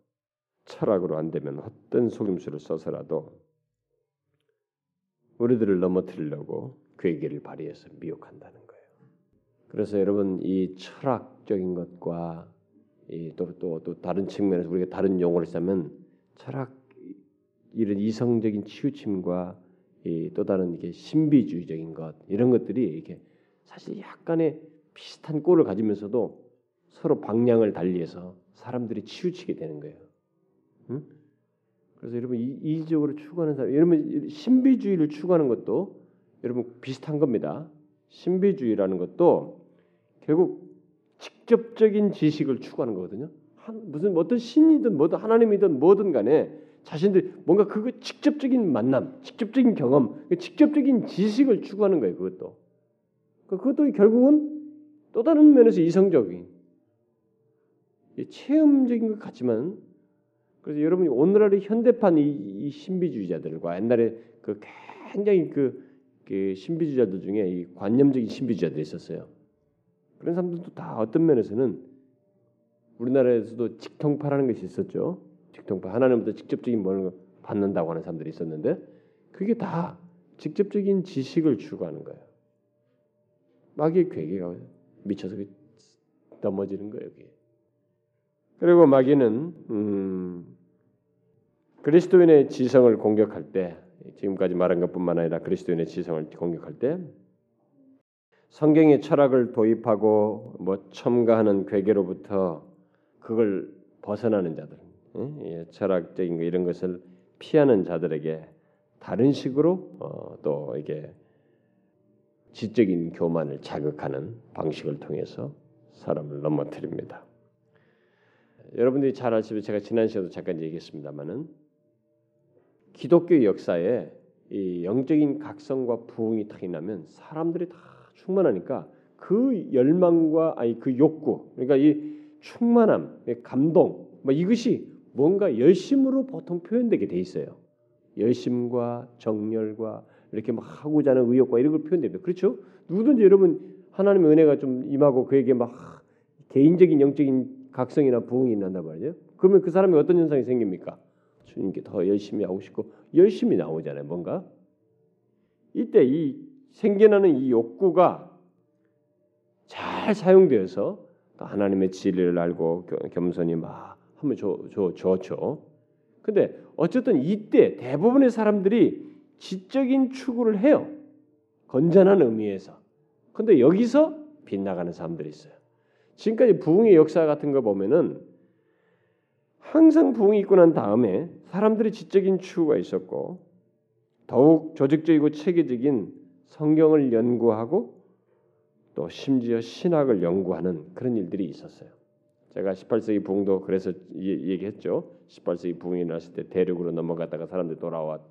철학으로 안 되면 헛된 속임수를 써서라도 우리들을 넘어뜨리려고 괴기를 발휘해서 미혹한다는 거예요. 그래서 여러분 이 철학적인 것과 또또또 또, 또 다른 측면에서 우리가 다른 용어를 쓰면 철학 이런 이성적인 치우침과 또 다른 이게 신비주의적인 것 이런 것들이 이게 사실 약간의 비슷한 꼴을 가지면서도 서로 방향을 달리해서 사람들이 치우치게 되는 거예요. 응? 그래서 여러분 이적으로 추구하는 사람, 여러분 신비주의를 추구하는 것도 여러분 비슷한 겁니다. 신비주의라는 것도 결국 직접적인 지식을 추구하는 거거든요. 한, 무슨 어떤 신이든 뭐든 하나님이든 뭐든 간에 자신들 뭔가 그거 직접적인 만남, 직접적인 경험, 직접적인 지식을 추구하는 거예요. 그것도 그것도 결국은 또 다른 면에서 이성적인 체험적인 것 같지만 그래서 여러분이 오늘날의 현대판 이, 이 신비주의자들과 옛날에 그 굉장히 그, 그 신비주의자들 중에 이 관념적인 신비주의자들이 있었어요. 그런 사람들도 다 어떤 면에서는 우리나라에서도 직통파라는 것이 있었죠. 직통파 하나님부터 직접적인 뭘 받는다고 하는 사람들이 있었는데 그게 다 직접적인 지식을 추구하는 거예요. 마귀의 괴계가 미쳐서 넘어지는 거예요. 그게. 그리고 마귀는 음, 그리스도인의 지성을 공격할 때 지금까지 말한 것뿐만 아니라 그리스도인의 지성을 공격할 때 성경의 철학을 도입하고 뭐 첨가하는 괴계로부터 그걸 벗어나는 자들, 예, 철학적인 거 이런 것을 피하는 자들에게 다른 식으로 어, 또 이게 지적인 교만을 자극하는 방식을 통해서 사람을 넘어뜨립니다. 여러분들이 잘 아시면 제가 지난 시간에도 잠깐 얘기했습니다만은 기독교 역사에 이 영적인 각성과 부흥이 탁 나면 사람들이 다 충만하니까 그 열망과 아니 그 욕구 그러니까 이 충만함, 감동 뭐 이것이 뭔가 열심으로 보통 표현되게 돼 있어요. 열심과 정열과 이렇게 막 하고자 하는 의욕과 이런 걸 표현됩니다. 그렇죠? 누구든지 여러분 하나님의 은혜가 좀 임하고 그에게 막 개인적인 영적인 각성이나 부흥이 난단 말이에요. 그러면 그 사람이 어떤 현상이 생깁니까? 주님께 더 열심히 하고 싶고 열심히 나오잖아요. 뭔가 이때 이 생겨나는 이 욕구가 잘 사용되어서 하나님의 진리를 알고 겸손히 막 하면 좋, 좋, 좋죠. 근데 어쨌든 이때 대부분의 사람들이 지적인 추구를 해요. 건전한 의미에서. 근데 여기서 빗나가는 사람들이 있어요. 지금까지 부흥의 역사 같은 거 보면은 항상 부흥이 있고 난 다음에 사람들이 지적인 추구가 있었고 더욱 조직적이고 체계적인 성경을 연구하고 또 심지어 신학을 연구하는 그런 일들이 있었어요. 제가 18세기 부흥도 그래서 얘기했죠. 18세기 부흥이 일어났을 때 대륙으로 넘어갔다가 사람들이 돌아와서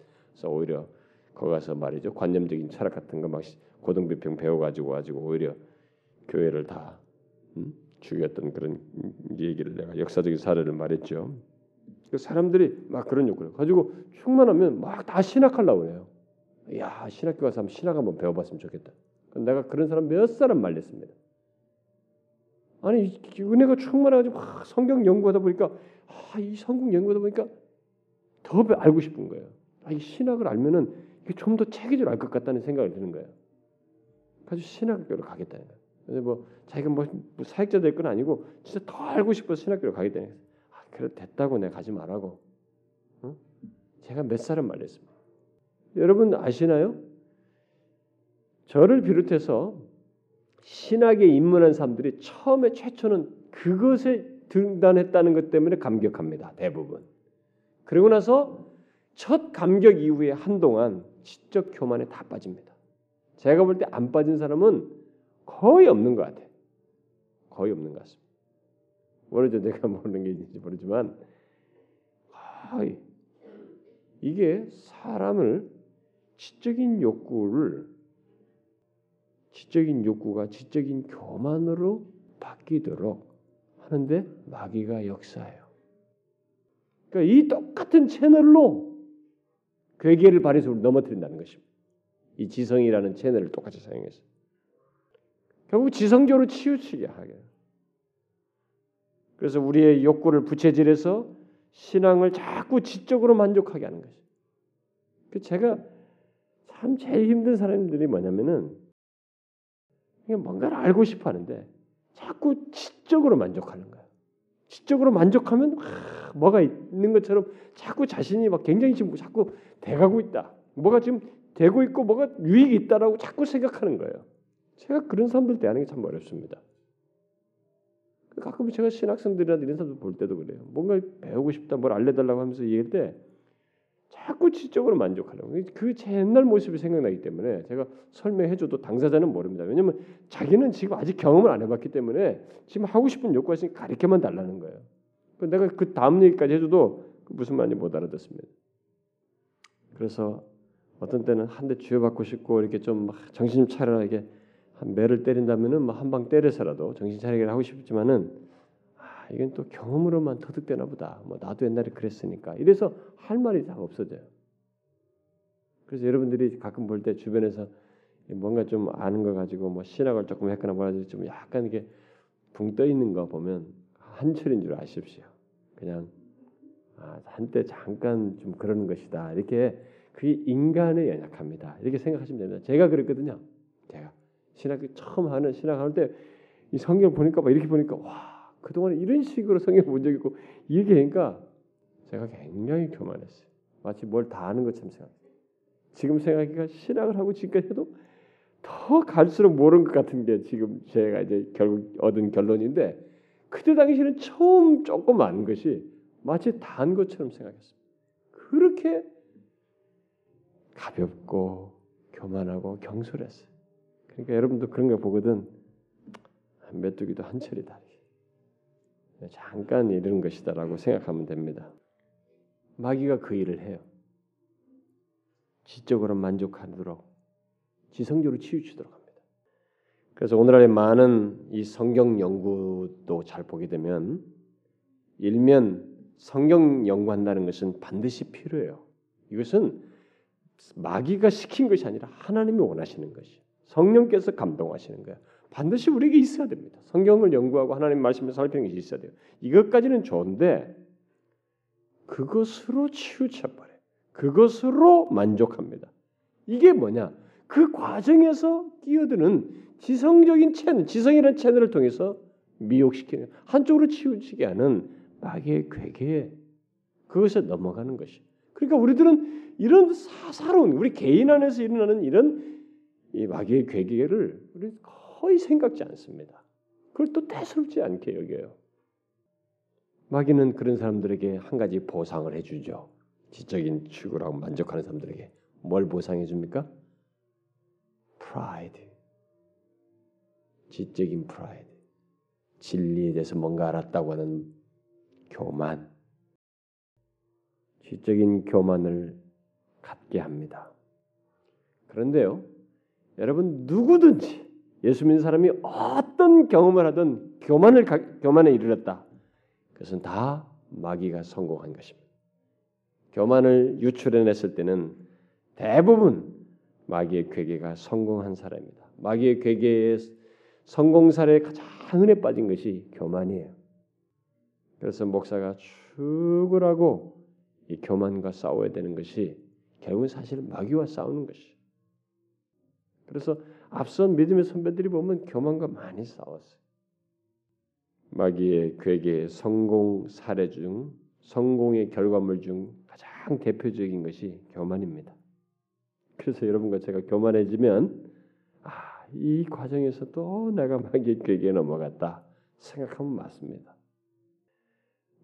오히려 거기 가서 말이죠. 관념적인 철학 같은 거 막 고등비평 배워가지고 가지고 오히려 교회를 다 음? 죽였던 그런 얘기를 내가 역사적인 사례를 말했죠. 그 사람들이 막 그런 욕구를 가지고 충만하면 막 다 신학하려고 해요. 야 신학교 가서 한번 신학 한번 배워봤으면 좋겠다. 내가 그런 사람 몇 사람 말렸습니다. 아니 은혜가 충만해가지고 아, 성경 연구하다 보니까 아, 이 성경 연구하다 보니까 더 알고 싶은 거예요. 아, 이 신학을 알면은 좀 더 체계적으로 알 것 같다는 생각이 드는 거예요. 그래서 신학교로 가겠다는 거예요. 뭐 자기가 뭐, 뭐 사역자 될 건 아니고 진짜 더 알고 싶어서 신학교로 가겠다는 거예요. 아, 그래 됐다고 내가 가지 말라고. 응? 제가 몇 사람 말렸습니다. 여러분 아시나요? 저를 비롯해서 신학에 입문한 사람들이 처음에 최초는 그것에 등단했다는 것 때문에 감격합니다. 대부분. 그리고 나서 첫 감격 이후에 한동안 지적 교만에 다 빠집니다. 제가 볼 때 안 빠진 사람은 거의 없는 것 같아요. 거의 없는 것 같습니다. 모르죠. 내가 모르는 게 있는지 모르지만 거의 이게 사람을 지적인 욕구를 지적인 욕구가 지적인 교만으로 바뀌도록 하는데 마귀가 역사해요. 그러니까 이 똑같은 채널로 괴계를 발휘해서 넘어뜨린다는 것입니다. 이 지성이라는 채널을 똑같이 사용해서 결국 지성적으로 치우치게 하게. 그래서 우리의 욕구를 부채질해서 신앙을 자꾸 지적으로 만족하게 하는 것이. 그 제가 참 제일 힘든 사람들이 뭐냐면은 뭔가를 알고 싶어 하는데 자꾸 지적으로 만족하는 거야. 지적으로 만족하면 아, 뭐가 있는 것처럼 자꾸 자신이 막 굉장히 지금 자꾸 돼가고 있다. 뭐가 지금 되고 있고 뭐가 유익이 있다라고 자꾸 생각하는 거예요. 제가 그런 사람들 대하는 게 참 어렵습니다. 가끔 제가 신학생들이나 이런 사람들 볼 때도 그래요. 뭔가 배우고 싶다, 뭘 알려달라고 하면서 얘기할 때 자꾸 지적으로 만족하려고. 그 제 옛날 모습이 생각나기 때문에 제가 설명해줘도 당사자는 모릅니다. 왜냐하면 자기는 지금 아직 경험을 안 해봤기 때문에 지금 하고 싶은 욕구가 있으니 가르쳐만 달라는 거예요. 내가 그 다음 얘기까지 해줘도 무슨 말인지 못 알아듣습니다. 그래서 어떤 때는 한 대 쥐어받고 싶고 이렇게 좀 정신 좀 차려라 이게 한 매를 때린다면은 뭐 한 방 때려서라도 정신 차리게 하고 싶지만은 아 이건 또 경험으로만 터득되나 보다. 뭐 나도 옛날에 그랬으니까 이래서 할 말이 다 없어져요. 그래서 여러분들이 가끔 볼 때 주변에서 뭔가 좀 아는 거 가지고 뭐 신학을 조금 했거나 뭐라든지 좀 약간 이게 붕 떠 있는 거 보면 한철인 줄 아십시오. 그냥 아, 한때 잠깐 좀 그러는 것이다. 이렇게 그게 인간의 연약합니다. 이렇게 생각하시면 됩니다. 제가 그랬거든요. 제가 신학교 처음 하는 신학할 때 이 성경 보니까 막 이렇게 보니까 와 그동안 이런 식으로 성경 본적 있고 이렇게 하니까 제가 굉장히 교만했어요. 마치 뭘 다 아는 것처럼 생각했어요. 지금 생각하기가 신학을 하고 지금까지 해도 더 갈수록 모르는 것 같은 게 지금 제가 이제 결국 얻은 결론인데 그때 당시는 처음 조금 아는 것이 마치 다안 것처럼 생각했습니다. 그렇게 가볍고 교만하고 경솔했어요. 그러니까 여러분도 그런 거 보거든 메뚜기도 한철이 다르 잠깐 이런 것이다라고 생각하면 됩니다. 마귀가 그 일을 해요. 지적으로 만족하도록 지성적으로 치우치도록 합니다. 그래서 오늘날의 많은 이 성경 연구도 잘 보게 되면 일면 성경 연구한다는 것은 반드시 필요해요. 이것은 마귀가 시킨 것이 아니라 하나님이 원하시는 것이 성령께서 감동하시는 거야. 반드시 우리에게 있어야 됩니다. 성경을 연구하고 하나님 말씀을 살피는 것이 있어야 돼요. 이것까지는 좋은데 그것으로 치우쳐 버려. 그것으로 만족합니다. 이게 뭐냐? 그 과정에서 끼어드는 지성적인 채널, 지성이라는 채널을 통해서 미혹시키는 한쪽으로 치우치게 하는 마귀의 괴계에 그것에 넘어가는 것이. 그러니까 우리들은 이런 사사로운 우리 개인 안에서 일어나는 이런 이 마귀의 궤계를 우리 거의 생각지 않습니다. 그걸 또 대수롭지 않게 여겨요. 마귀는 그런 사람들에게 한 가지 보상을 해주죠. 지적인 추구라고 만족하는 사람들에게 뭘 보상해 줍니까? 프라이드. 지적인 프라이드. 진리에 대해서 뭔가 알았다고 하는 교만. 지적인 교만을 갖게 합니다. 그런데요, 여러분 누구든지 예수 믿는 사람이 어떤 경험을 하든 교만을 교만에 이르렀다. 그것은 다 마귀가 성공한 것입니다. 교만을 유출해냈을 때는 대부분 마귀의 괴계가 성공한 사람입니다. 마귀의 괴계의 성공 사례에 가장 흔해 빠진 것이 교만이에요. 그래서 목사가 하고 이 교만과 싸워야 되는 것이 결국은 사실 마귀와 싸우는 것이. 그래서 앞선 믿음의 선배들이 보면 교만과 많이 싸웠어요. 마귀의 괴계의 성공 사례 중 성공의 결과물 중 가장 대표적인 것이 교만입니다. 그래서 여러분과 제가 교만해지면 아, 이 과정에서 또 내가 마귀의 괴계에 넘어갔다 생각하면 맞습니다.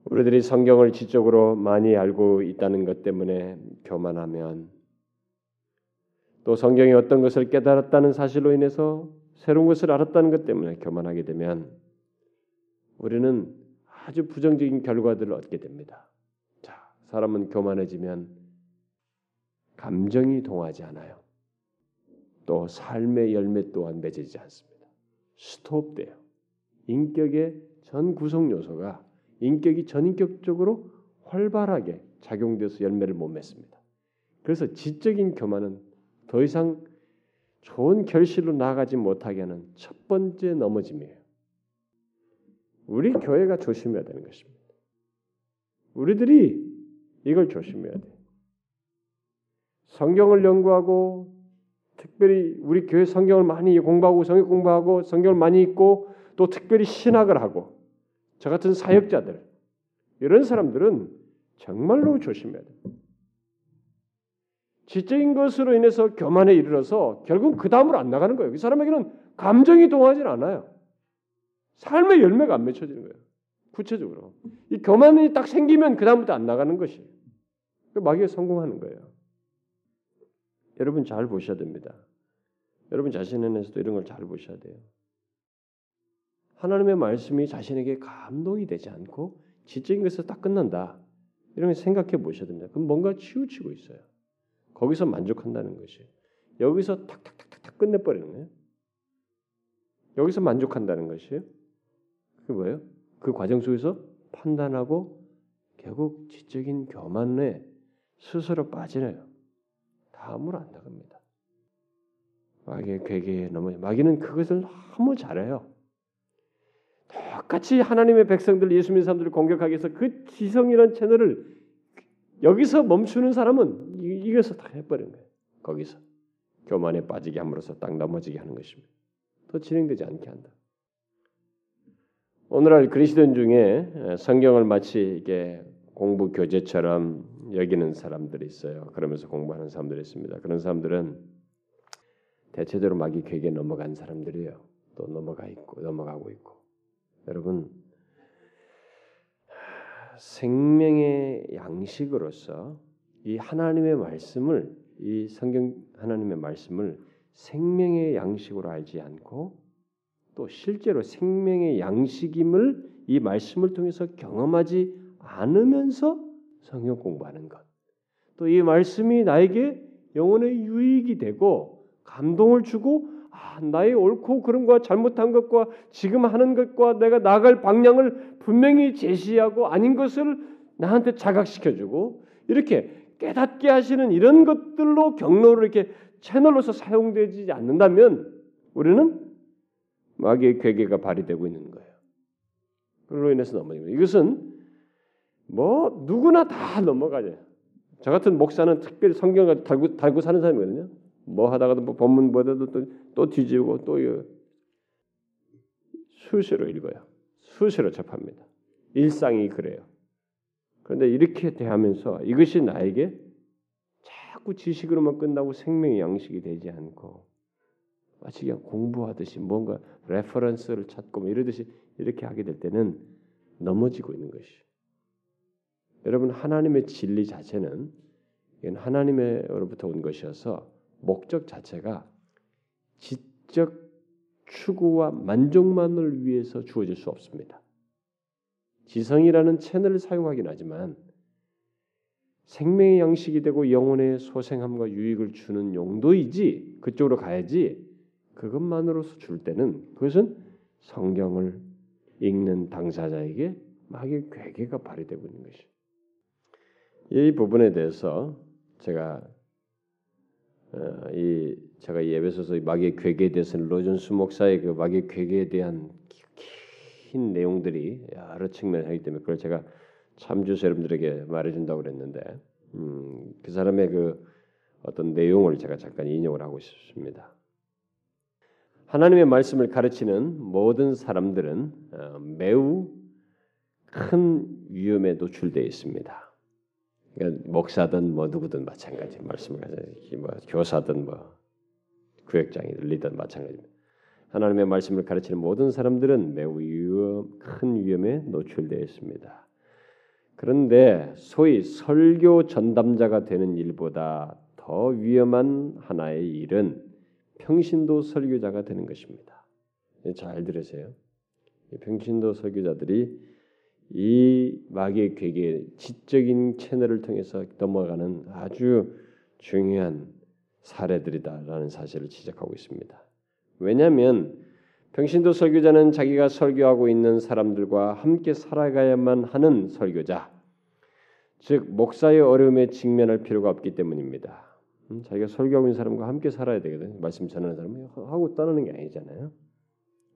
우리들이 성경을 지적으로 많이 알고 있다는 것 때문에 교만하면 또 성경이 어떤 것을 깨달았다는 사실로 인해서 새로운 것을 알았다는 것 때문에 교만하게 되면 우리는 아주 부정적인 결과들을 얻게 됩니다. 자, 사람은 교만해지면 감정이 동하지 않아요. 또 삶의 열매 또한 맺어지지 않습니다. 스톱돼요. 인격의 전 구성 요소가 인격이 전인격적으로 활발하게 작용돼서 열매를 못 맺습니다. 그래서 지적인 교만은 더 이상 좋은 결실로 나아가지 못하게 하는 첫 번째 넘어짐이에요. 우리 교회가 조심해야 되는 것입니다. 우리들이 이걸 조심해야 돼. 성경을 연구하고 특별히 우리 교회 성경을 많이 공부하고 성경 공부하고 성경을 많이 읽고 또 특별히 신학을 하고 저 같은 사역자들 이런 사람들은 정말로 조심해야 돼. 지적인 것으로 인해서 교만에 이르러서 결국 그 다음으로 안 나가는 거예요. 이 사람에게는 감정이 동하지 않아요. 삶의 열매가 안 맺혀지는 거예요. 구체적으로 이 교만이 딱 생기면 그 다음부터 안 나가는 것이 마귀에 성공하는 거예요. 여러분 잘 보셔야 됩니다. 여러분 자신에서도 이런 걸 잘 보셔야 돼요. 하나님의 말씀이 자신에게 감동이 되지 않고 지적인 것에서 딱 끝난다. 이런 걸 생각해 보셔야 됩니다. 그럼 뭔가 치우치고 있어요. 거기서 만족한다는 것이 여기서 탁탁탁탁 끝내버리는 거예요. 여기서 만족한다는 것이에요. 그 뭐예요? 그 과정 속에서 판단하고 결국 지적인 교만에 스스로 빠지네요. 다음으로 안 나갑니다. 마귀의 괴계에 넘어 마귀는 그것을 너무 잘해요. 똑같이 하나님의 백성들 예수 믿는 사람들을 공격하기 위해서 그 지성이라는 채널을 여기서 멈추는 사람은 이겨서 다 해버린 거예요. 거기서 교만에 빠지게 함으로써 딱 넘어지게 하는 것입니다. 더 진행되지 않게 한다. 오늘날 그리스도인 중에 성경을 마치 이게 공부 교재처럼 여기는 사람들이 있어요. 그러면서 공부하는 사람들이 있습니다. 그런 사람들은 대체적으로 마귀 괴에 넘어간 사람들이에요. 또 넘어가 있고 넘어가고 있고. 여러분 생명의 양식으로서 이 하나님의 말씀을 이 성경 하나님의 말씀을 생명의 양식으로 알지 않고 또 실제로 생명의 양식임을 이 말씀을 통해서 경험하지 않으면서 성경 공부하는 것. 또 이 말씀이 나에게 영혼의 유익이 되고 감동을 주고 아, 나의 옳고 것 잘못한 것과 지금 하는 것과 내가 나갈 방향을 분명히 제시하고 아닌 것을 나한테 자각시켜주고 이렇게 깨닫게 하시는 이런 것들로 경로를 이렇게 채널로서 사용되지 않는다면 우리는 마귀의 괴계가 발휘되고 있는 거예요. 그로 인해서 넘어집니다. 이것은 뭐 누구나 다 넘어가죠. 저 같은 목사는 특별히 성경을 달고, 달고 사는 사람이거든요. 뭐 하다가도 뭐 본문 보다도 또, 또 뒤지고 또 수시로 읽어요. 수시로 접합니다. 일상이 그래요. 그런데 이렇게 대하면서 이것이 나에게 자꾸 지식으로만 끝나고 생명의 양식이 되지 않고 마치 그냥 공부하듯이 뭔가 reference를 찾고 뭐 이러듯이 이렇게 하게 될 때는 넘어지고 있는 것이. 여러분 하나님의 진리 자체는 이건 하나님의로부터 온 것이어서 목적 자체가 지적 추구와 만족만을 위해서 주어질 수 없습니다. 지성이라는 채널을 사용하긴 하지만 생명의 양식이 되고 영혼의 소생함과 유익을 주는 용도이지 그쪽으로 가야지 그것만으로서 줄 때는 그것은 성경을 읽는 당사자에게 마귀의 괴계가 발휘되고 있는 것이. 이 부분에 대해서 제가 어, 이 제가 예배소서 마귀의 괴계에 대해서는 로존스 목사의 그 마귀의 괴계에 대한 긴 내용들이 여러 측면을 하기 때문에 그걸 제가 참주서 여러분들에게 말해준다고 그랬는데 음, 그 사람의 그 어떤 내용을 제가 잠깐 인용을 하고 싶습니다. 하나님의 말씀을 가르치는 모든 사람들은 어, 매우 큰 위험에 노출되어 있습니다. 그러니까 목사든 뭐 누구든 마찬가지 말씀을 뭐 교사든 뭐 구역장이든 리든 마찬가지입니다. 하나님의 말씀을 가르치는 모든 사람들은 매우 위험, 큰 위험에 노출되어 있습니다. 그런데 소위 설교 전담자가 되는 일보다 더 위험한 하나의 일은 평신도 설교자가 되는 것입니다. 잘 들으세요. 평신도 설교자들이 이 마귀의 괴계 지적인 채널을 통해서 넘어가는 아주 중요한 사례들이다라는 사실을 지적하고 있습니다. 왜냐하면 평신도 설교자는 자기가 설교하고 있는 사람들과 함께 살아가야만 하는 설교자, 즉 목사의 어려움에 직면할 필요가 없기 때문입니다. 음, 자기가 설교하고 있는 사람과 함께 살아야 되거든. 말씀 전하는 사람이 하고 떠나는 게 아니잖아요.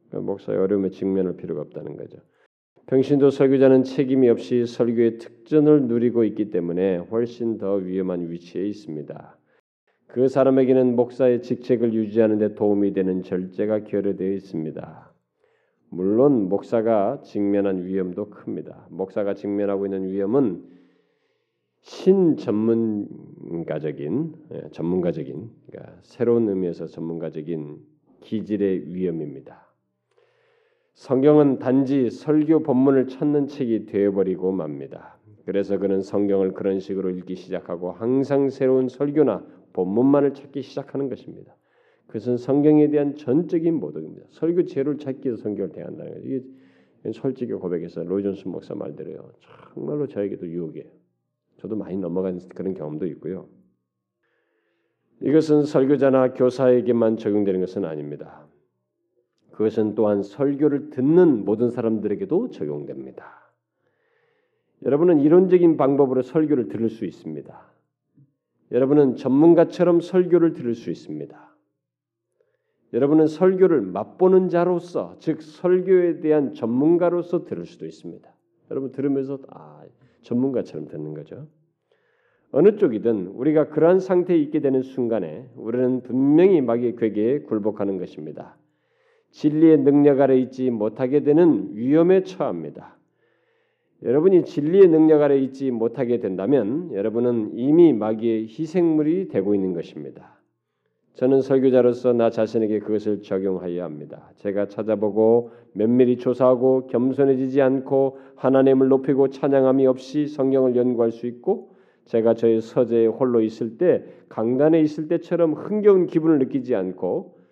그러니까 목사의 어려움에 직면할 필요가 없다는 거죠. 평신도 설교자는 책임이 없이 설교의 특전을 누리고 있기 때문에 훨씬 더 위험한 위치에 있습니다. 그 사람에게는 목사의 직책을 유지하는 데 도움이 되는 절제가 결여되어 있습니다. 물론 목사가 직면한 위험도 큽니다. 목사가 직면하고 있는 위험은 신전문가적인 예, 전문가적인 그러니까 새로운 의미에서 전문가적인 기질의 위험입니다. 성경은 단지 설교 본문을 찾는 책이 되어버리고 맙니다. 그래서 그는 성경을 그런 식으로 읽기 시작하고 항상 새로운 설교나 본문만을 찾기 시작하는 것입니다. 그것은 성경에 대한 전적인 모독입니다. 설교 제를 찾기 위해서 성경을 대한다는 거예요. 이게 솔직히 고백해서 로이존스 목사 말대로요. 정말로 저에게도 유혹이에요. 저도 많이 넘어간 그런 경험도 있고요. 이것은 설교자나 교사에게만 적용되는 것은 아닙니다. 그것은 또한 설교를 듣는 모든 사람들에게도 적용됩니다. 여러분은 이론적인 방법으로 설교를 들을 수 있습니다. 여러분은 전문가처럼 설교를 들을 수 있습니다. 여러분은 설교를 맛보는 자로서, 즉 설교에 대한 전문가로서 들을 수도 있습니다. 여러분 들으면서 아 전문가처럼 듣는 거죠. 어느 쪽이든 우리가 그러한 상태에 있게 되는 순간에 우리는 분명히 마귀의 괴계에 굴복하는 것입니다. 진리의 능력 아래 있지 못하게 되는 위험에 처합니다. 여러분이 진리의 능력 아래 있지 못하게 된다면 여러분은 이미 마귀의 희생물이 되고 있는 것입니다. 저는 설교자로서 나 자신에게 그것을 적용하여야 합니다. 제가 찾아보고 면밀히 조사하고 겸손해지지 않고 하나님을 높이고 찬양함이 없이 성경을 연구할 수 있고 제가 저의 서재에 홀로 있을 때 강단에 있을 때처럼 흥겨운 기분을 느끼지 않고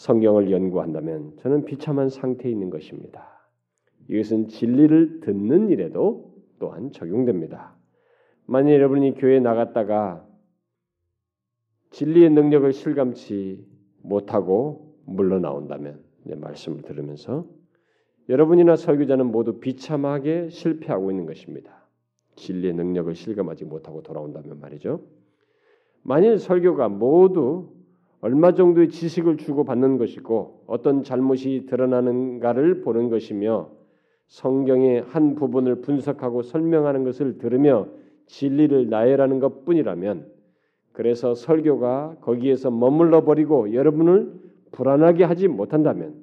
성경을 연구한다면 저는 비참한 상태에 있는 것입니다. 이것은 진리를 듣는 일에도 또한 적용됩니다. 만약 여러분이 교회에 나갔다가 진리의 능력을 실감치 못하고 물러나온다면 내 말씀을 들으면서 여러분이나 설교자는 모두 비참하게 실패하고 있는 것입니다. 진리의 능력을 실감하지 못하고 돌아온다면 말이죠. 만일 설교가 모두 얼마 정도의 지식을 주고 받는 것이고 어떤 잘못이 드러나는가를 보는 것이며 성경의 한 부분을 분석하고 설명하는 것을 들으며 진리를 나열하는 것뿐이라면 그래서 설교가 거기에서 머물러 버리고 여러분을 불안하게 하지 못한다면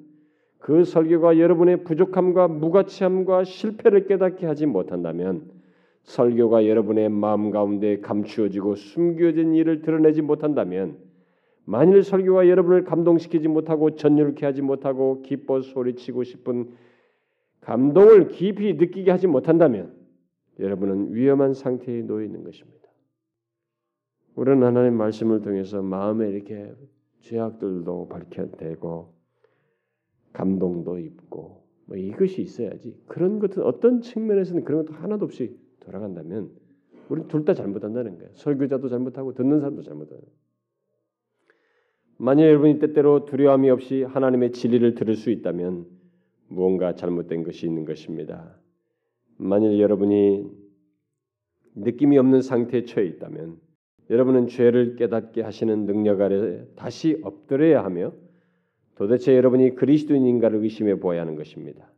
그 설교가 여러분의 부족함과 무가치함과 실패를 깨닫게 하지 못한다면 설교가 여러분의 마음 가운데 감추어지고 숨겨진 일을 드러내지 못한다면 만일 설교가 여러분을 감동시키지 못하고 전율케 하지 못하고 기뻐 소리치고 싶은 감동을 깊이 느끼게 하지 못한다면 여러분은 위험한 상태에 놓여 있는 것입니다. 우리는 하나님 말씀을 통해서 마음에 이렇게 죄악들도 밝혀되고 감동도 입고 뭐 이것이 있어야지 그런 것은 어떤 측면에서는 그런 것도 하나도 없이 돌아간다면 우리 둘 다 잘못한다는 거예요. 설교자도 잘못하고 듣는 사람도 잘못하는. 만약 여러분이 때때로 두려움이 없이 하나님의 진리를 들을 수 있다면 무언가 잘못된 것이 있는 것입니다. 만일 여러분이 느낌이 없는 상태에 처해 있다면 여러분은 죄를 깨닫게 하시는 능력 아래 다시 엎드려야 하며 도대체 여러분이 그리스도인인가를 의심해 보아야 하는 것입니다.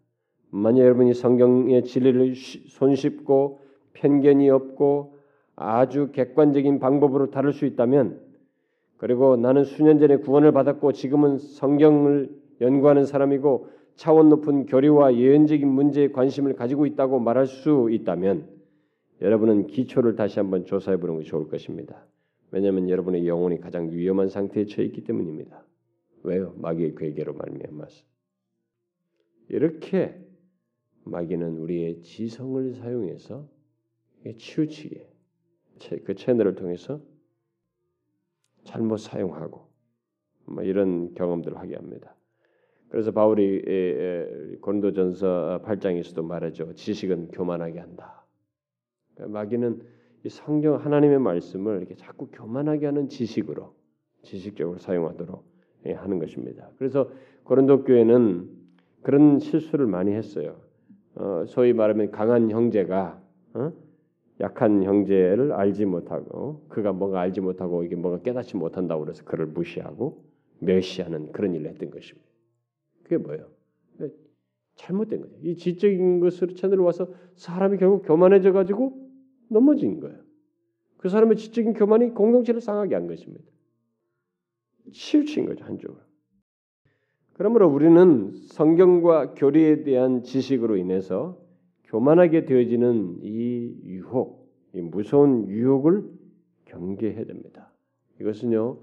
만약 여러분이 성경의 진리를 손쉽고 편견이 없고 아주 객관적인 방법으로 다룰 수 있다면 그리고 나는 수년 전에 구원을 받았고 지금은 성경을 연구하는 사람이고 차원 높은 교리와 예언적인 문제에 관심을 가지고 있다고 말할 수 있다면 여러분은 기초를 다시 한번 조사해 보는 것이 좋을 것입니다. 왜냐하면 여러분의 영혼이 가장 위험한 상태에 처해 있기 때문입니다. 왜요? 마귀의 괴계로 말미암아서 이렇게 마귀는 우리의 지성을 사용해서 치우치게 그 채널을 통해서 잘못 사용하고 뭐 이런 경험들을 하게 합니다. 그래서 바울이 고린도전서 8장에서도 말하죠. 지식은 교만하게 한다. 그러니까 마귀는 이 성경 하나님의 말씀을 이렇게 자꾸 교만하게 하는 지식으로 지식적으로 사용하도록 예, 하는 것입니다. 그래서 고린도 교회는 그런 실수를 많이 했어요. 어, 소위 말하면 강한 형제가 어? 약한 형제를 알지 못하고 그가 뭔가 알지 못하고 이게 뭔가 깨닫지 못한다고 그래서 그를 무시하고 멸시하는 그런 일을 했던 것입니다. 그게 뭐예요? 잘못된 거예요. 이 지적인 것으로 채널로 와서 사람이 결국 교만해져 가지고 넘어진 거예요. 그 사람의 지적인 교만이 공동체를 상하게 한 것입니다. 치우친 거죠 한쪽으로. 그러므로 우리는 성경과 교리에 대한 지식으로 인해서 교만하게 되어지는 이 유혹, 이 무서운 유혹을 경계해야 됩니다. 이것은요,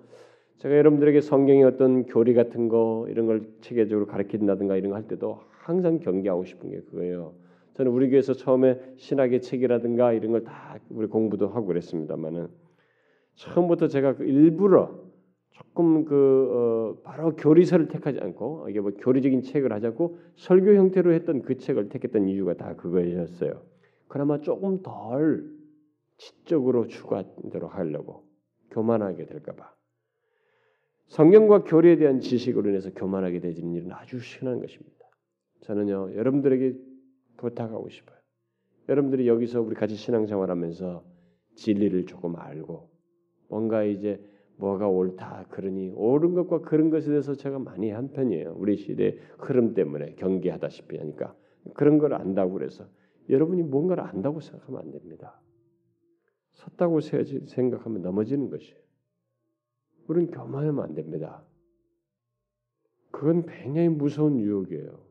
제가 여러분들에게 성경의 어떤 교리 같은 거 이런 걸 체계적으로 가르친다든가 이런 거 할 때도 항상 경계하고 싶은 게 그거예요. 저는 우리 교회에서 처음에 신학의 책이라든가 이런 걸 다 우리 공부도 하고 그랬습니다만은 처음부터 제가 그 일부러 조금 그 어, 바로 교리서를 택하지 않고 이게 뭐 교리적인 책을 하자고 설교 형태로 했던 그 책을 택했던 이유가 다 그거였어요. 그나마 조금 덜 지적으로 추구하도록 하려고 교만하게 될까봐. 성경과 교리에 대한 지식으로 인해서 교만하게 되지는 일은 아주 흔한 것입니다. 저는요 여러분들에게 부탁하고 싶어요. 여러분들이 여기서 우리 같이 신앙생활하면서 진리를 조금 알고 뭔가 이제 뭐가 옳다 그러니 옳은 것과 그런 것에 대해서 제가 많이 한 편이에요. 우리 시대 흐름 때문에 경계하다시피 하니까 그런 걸 안다고 그래서 여러분이 뭔가를 안다고 생각하면 안 됩니다. 섰다고 생각하면 넘어지는 것이에요. 우리는 교만하면 안 됩니다. 그건 굉장히 무서운 유혹이에요.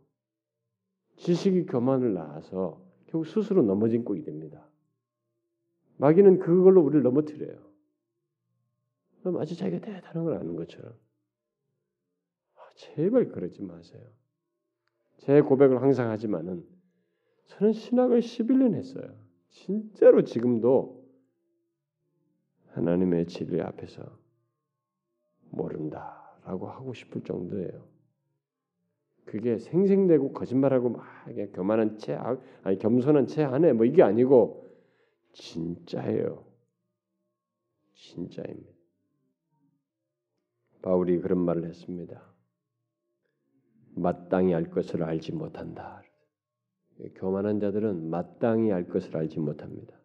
지식이 교만을 낳아서 결국 스스로 넘어진 꼴이 됩니다. 마귀는 그걸로 우리를 넘어뜨려요. 마치 자기가 대단한 걸 아는 것처럼. 아, 제발 그러지 마세요. 제 고백을 항상 하지만은 저는 신학을 11년 했어요. 진짜로 지금도 하나님의 진리 앞에서 모른다라고 하고 싶을 정도예요. 그게 생생되고 거짓말하고 막 교만한 채 아니 겸손한 채 안에 뭐 이게 아니고 진짜예요. 진짜입니다. 바울이 그런 말을 했습니다. 마땅히 알 것을 알지 못한다. 교만한 자들은 마땅히 알 것을 알지 못합니다.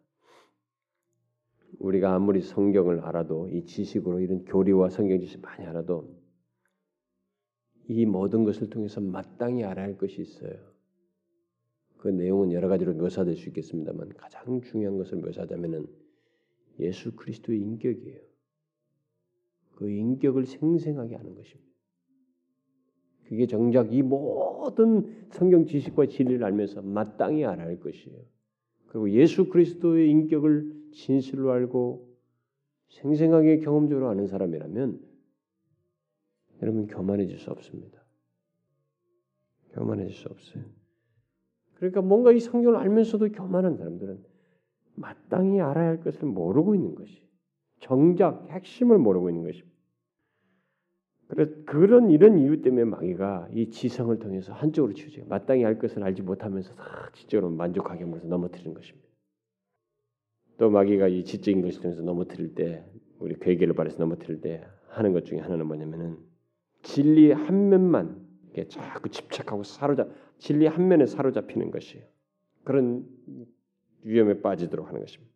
우리가 아무리 성경을 알아도 이 지식으로 이런 교리와 성경 지식 많이 알아도 이 모든 것을 통해서 마땅히 알아야 할 것이 있어요. 그 내용은 여러 가지로 묘사될 수 있겠습니다만 가장 중요한 것을 묘사하자면은 예수 그리스도의 인격이에요. 그 인격을 생생하게 하는 것입니다. 그게 정작 이 모든 성경 지식과 진리를 알면서 마땅히 알아야 할 것이에요. 그리고 예수 그리스도의 인격을 진실로 알고 생생하게 경험적으로 아는 사람이라면 여러분 교만해질 수 없습니다. 교만해질 수 없어요. 그러니까 뭔가 이 성경을 알면서도 교만한 사람들은 마땅히 알아야 할 것을 모르고 있는 것이 정작 핵심을 모르고 있는 것입니다. 그런 이런 이유 때문에 마귀가 이 지성을 통해서 한쪽으로 치우쳐 마땅히 알 것을 알지 못하면서 다 지적으로 만족하게 하면서 넘어뜨리는 것입니다. 또 마귀가 이 지적인 것을 통해서 넘어뜨릴 때 우리 괴계를 발해서 넘어뜨릴 때 하는 것 중에 하나는 뭐냐면은 진리 한 면만 자꾸 집착하고 사로잡 진리 한 면에 사로잡히는 것이에요. 그런 위험에 빠지도록 하는 것입니다.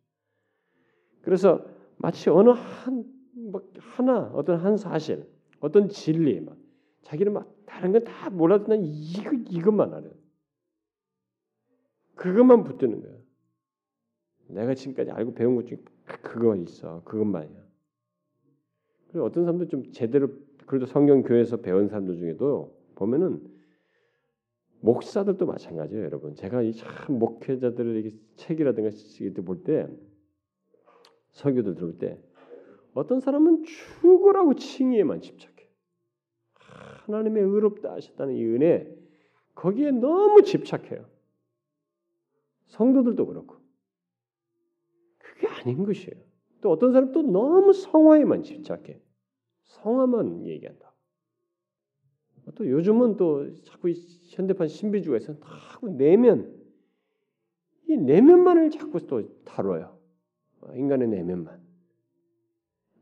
그래서 마치 어느 한뭐 하나 어떤 한 사실, 어떤 진리 막 자기는 막 다른 건 다 몰라도 난 이거 이것만 알아. 그것만 붙드는 거야. 내가 지금까지 알고 배운 것 중에 그거 있어. 그것만이야. 그리고 어떤 사람도 좀 제대로 그래도 성경 교회에서 배운 사람들 중에도 보면은 목사들도 마찬가지예요, 여러분. 제가 이 참 목회자들의 책이라든가 이때 볼때 설교들 들을 때 어떤 사람은 죽으라고 칭의에만 집착해. 하나님의 의롭다 하셨다는 이 은혜 거기에 너무 집착해요. 성도들도 그렇고 그게 아닌 것이에요. 또 어떤 사람 또 너무 성화에만 집착해. 성화만 얘기한다. 또 요즘은 또 자꾸 현대판 신비주의에서 자꾸 내면 이 내면만을 자꾸 또 다뤄요. 인간의 내면만.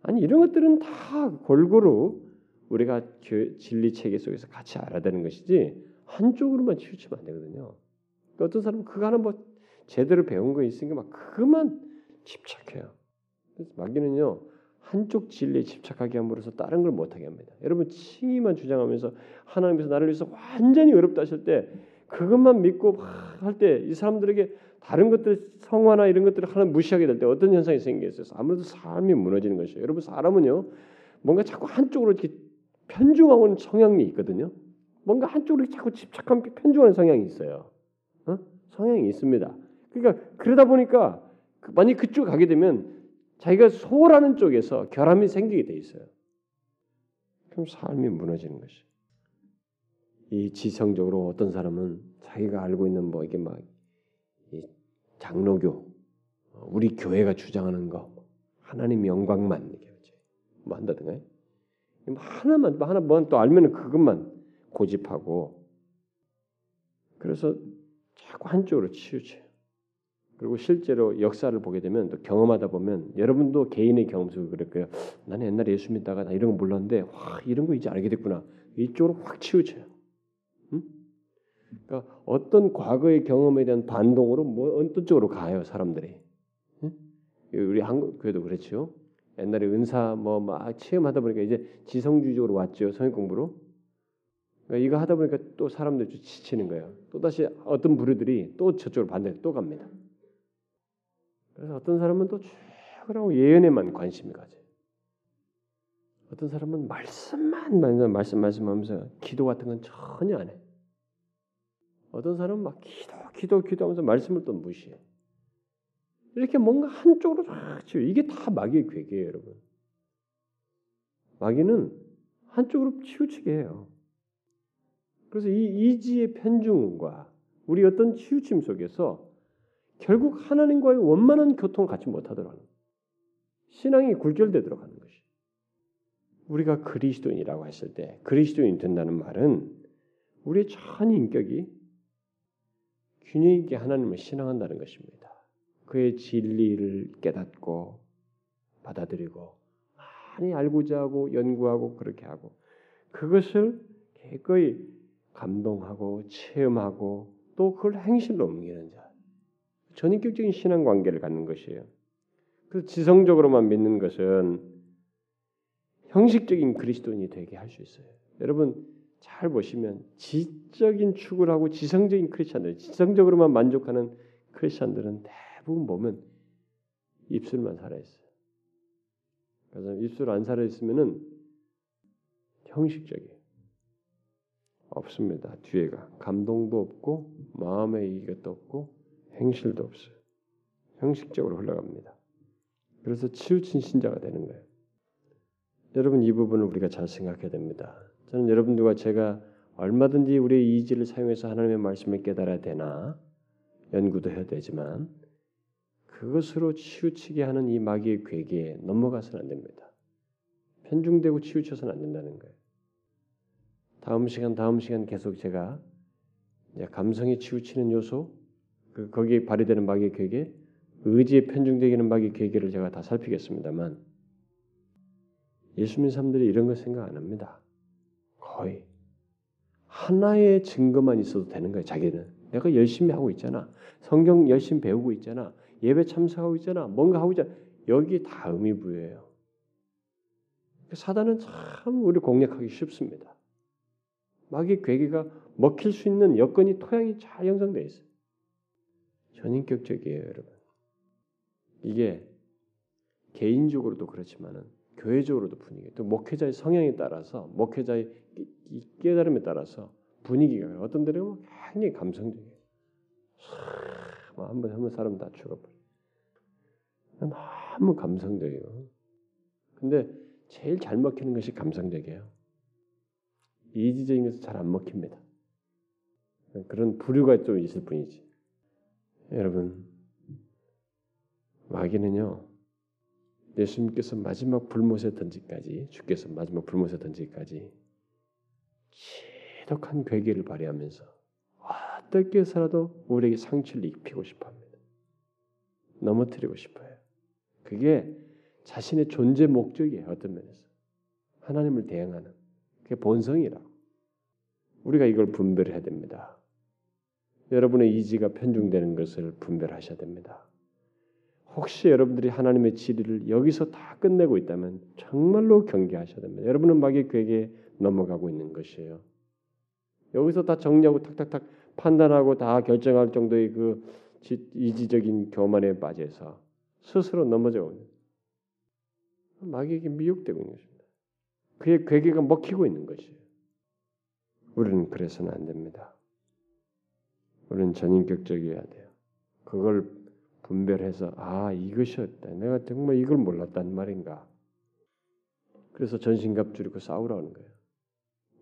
아니 이런 것들은 다 골고루 우리가 진리 체계 속에서 같이 알아야 되는 것이지 한쪽으로만 치우치면 안 되거든요. 그러니까 어떤 사람은 그거 하나 뭐 제대로 배운 거 있으니까 막 그것만 집착해요. 그래서 마귀는요 한쪽 진리에 집착하게 함으로써 다른 걸 못하게 합니다. 여러분 칭의만 주장하면서 하나님께서 나를 위해서 완전히 어렵다 하실 때 그것만 믿고 할 때 이 사람들에게 다른 것들 성화나 이런 것들을 하나 무시하게 될 때 어떤 현상이 생기겠어요? 아무래도 삶이 무너지는 것이에요. 여러분 사람은요 뭔가 자꾸 한쪽으로 이렇게 편중하고는 성향이 있거든요. 뭔가 한쪽으로 자꾸 집착한 편중하는 성향이 있어요. 어? 성향이 있습니다. 그러니까 그러다 보니까 그 만약 그쪽 가게 되면 자기가 소홀하는 쪽에서 결함이 생기게 돼 있어요. 그럼 삶이 무너지는 것이. 이 지성적으로 어떤 사람은 자기가 알고 있는 뭐 이게 막 장로교, 우리 교회가 주장하는 거, 하나님 영광만 이렇게 뭐 한다든가 뭐 하나만 뭐 하나 뭐또 알면은 그것만 고집하고 그래서 자꾸 한쪽으로 치우쳐요. 그리고 실제로 역사를 보게 되면 또 경험하다 보면 여러분도 개인의 경험 속에 거예요. 나는 옛날에 예수 믿다가 나 이런 거 몰랐는데 와 이런 거 이제 알게 됐구나. 이쪽으로 확 치우쳐요. 응? 그러니까 어떤 과거의 경험에 대한 반동으로 뭐 어떤 쪽으로 가요 사람들이. 응? 우리 한국 교회도 그렇죠. 옛날에 은사 뭐 막 체험하다 보니까 이제 지성주의적으로 왔죠 성경 공부로. 그러니까 이거 하다 보니까 또 사람들 좀 지치는 거예요. 또 다시 어떤 부류들이 또 저쪽으로 반대 또 갑니다. 그래서 어떤 사람은 또 쭉하고 예언에만 관심이 가져요. 어떤 사람은 말씀만 말씀 말씀하면서 기도 같은 건 전혀 안 해. 어떤 사람은 막 기도 기도 기도하면서 말씀을 또 무시해. 이렇게 뭔가 한쪽으로 쫙 치우. 이게 다 마귀의 괴계예요, 여러분. 마귀는 한쪽으로 치우치게 해요. 그래서 이 이지의 편중과 우리 어떤 치우침 속에서 결국 하나님과의 원만한 교통을 갖지 못하더라는 신앙이 굴절되도록 하는 것이. 우리가 그리스도인이라고 했을 때 그리스도인 된다는 말은 우리의 전 인격이 균형 있게 하나님을 신앙한다는 것입니다. 그의 진리를 깨닫고 받아들이고 많이 알고자 하고 연구하고 그렇게 하고 그것을 기꺼이 감동하고 체험하고 또 그걸 행실로 옮기는 자. 전인격적인 신앙 관계를 갖는 것이에요. 그래서 지성적으로만 믿는 것은 형식적인 그리스도인이 되게 할 수 있어요. 여러분 잘 보시면 지적인 추구를 하고 지성적인 크리스천들, 지성적으로만 만족하는 크리스천들은 대부분 보면 입술만 살아 있어요. 그래서 입술 안 살아 있으면은 형식적이에요. 없습니다. 뒤에가 감동도 없고 마음의 이것도 없고 행실도 없어요. 형식적으로 흘러갑니다. 그래서 치우친 신자가 되는 거예요. 여러분 이 부분을 우리가 잘 생각해야 됩니다. 저는 여러분들과 제가 얼마든지 우리의 이지를 사용해서 하나님의 말씀을 깨달아야 되나 연구도 해야 되지만 그것으로 치우치게 하는 이 마귀의 괴계에 넘어가서는 안 됩니다. 편중되고 치우쳐서는 안 된다는 거예요. 다음 시간 다음 시간 계속 제가 감성이 치우치는 요소 그 거기에 발휘되는 마귀의 괴계 의지에 편중되기는 마귀의 괴계를 제가 다 살피겠습니다만 예수 믿는 사람들이 이런 거 생각 안 합니다. 거의 하나의 증거만 있어도 되는 거예요. 자기는 내가 열심히 하고 있잖아. 성경 열심히 배우고 있잖아. 예배 참석하고 있잖아. 뭔가 하고 있잖아. 여기 다 의미 부여해요. 사단은 참 우리 공략하기 쉽습니다. 마귀 괴계가 먹힐 수 있는 여건이 토양이 잘 형성되어 있어요. 전인격적이에요, 여러분. 이게 개인적으로도 그렇지만은 교회적으로도 분위기, 또 목회자의 성향에 따라서 목회자의 깨달음에 따라서 분위기가 어떤 데는 굉장히 감성적이에요. 한번 한번 사람 다 죽어버려. 너무 감성적이고. 근데 제일 잘 먹히는 것이 감성적이에요. 이지적인 것은 잘 안 먹힙니다. 그런 부류가 좀 있을 뿐이지. 여러분, 마귀는요, 예수님께서 마지막 불못에 던지까지, 주께서 마지막 불못에 던지까지 지독한 괴계를 발휘하면서 어떻게 해서라도 우리에게 상처를 입히고 싶어합니다. 넘어뜨리고 싶어요. 그게 자신의 존재 목적이에요. 어떤 면에서 하나님을 대항하는 그게 본성이라고. 우리가 이걸 분별해야 됩니다. 여러분의 이지가 편중되는 것을 분별하셔야 됩니다. 혹시 여러분들이 하나님의 진리를 여기서 다 끝내고 있다면 정말로 경계하셔야 됩니다. 여러분은 마귀의 괴에 넘어가고 있는 것이에요. 여기서 다 정리하고 탁탁탁 판단하고 다 결정할 정도의 그 이지적인 교만에 빠져서 스스로 넘어져 있는 마귀에게 미혹되고 있는 것입니다. 그의 괴계가 먹히고 있는 것이에요. 우리는 그래서는 안 됩니다. 우리는 전인격적이어야 돼요. 그걸 분별해서 아 이것이었다. 내가 정말 이걸 몰랐단 말인가. 그래서 전신갑주리고 싸우라는 거예요.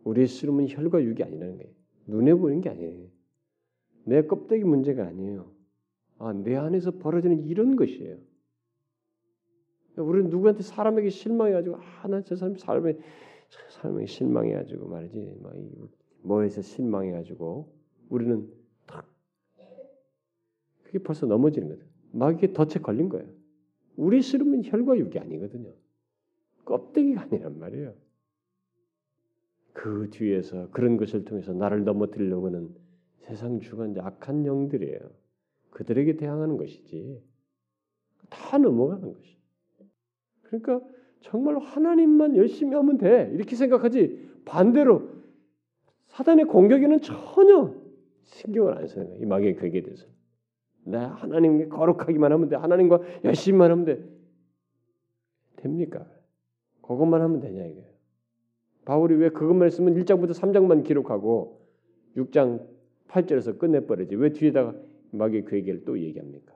우리의 씨름은 혈과 육이 아니라는 거예요. 눈에 보이는 게 아니에요. 내 껍데기 문제가 아니에요. 아, 내 안에서 벌어지는 이런 것이에요. 우리는 누구한테 사람에게 실망해가지고 아나저 사람 삶에 삶에 실망해가지고 말이지 뭐 뭐에서 실망해가지고 우리는 탁 그게 벌써 넘어지는 거죠. 마귀에 덫에 걸린 거예요. 우리 씨름은 혈과 육이 아니거든요. 껍데기가 아니란 말이에요. 그 뒤에서 그런 것을 통해서 나를 넘어뜨리려고 하는 세상 주관 악한 영들이에요. 그들에게 대항하는 것이지. 다 넘어가는 것이. 그러니까 정말 하나님만 열심히 하면 돼 이렇게 생각하지 반대로 사단의 공격에는 전혀 신경을 안 쓰는 거예요. 이 마귀의 격에 대해서. 나 하나님께 거룩하기만 하면 돼. 하나님과 열심히만 하면 돼. 됩니까? 그것만 하면 되냐 이게. 바울이 왜 그것만 했으면 1장부터 3장만 기록하고 6장 8절에서 끝내버리지. 왜 뒤에다가 마귀의 괴계를 또 얘기합니까?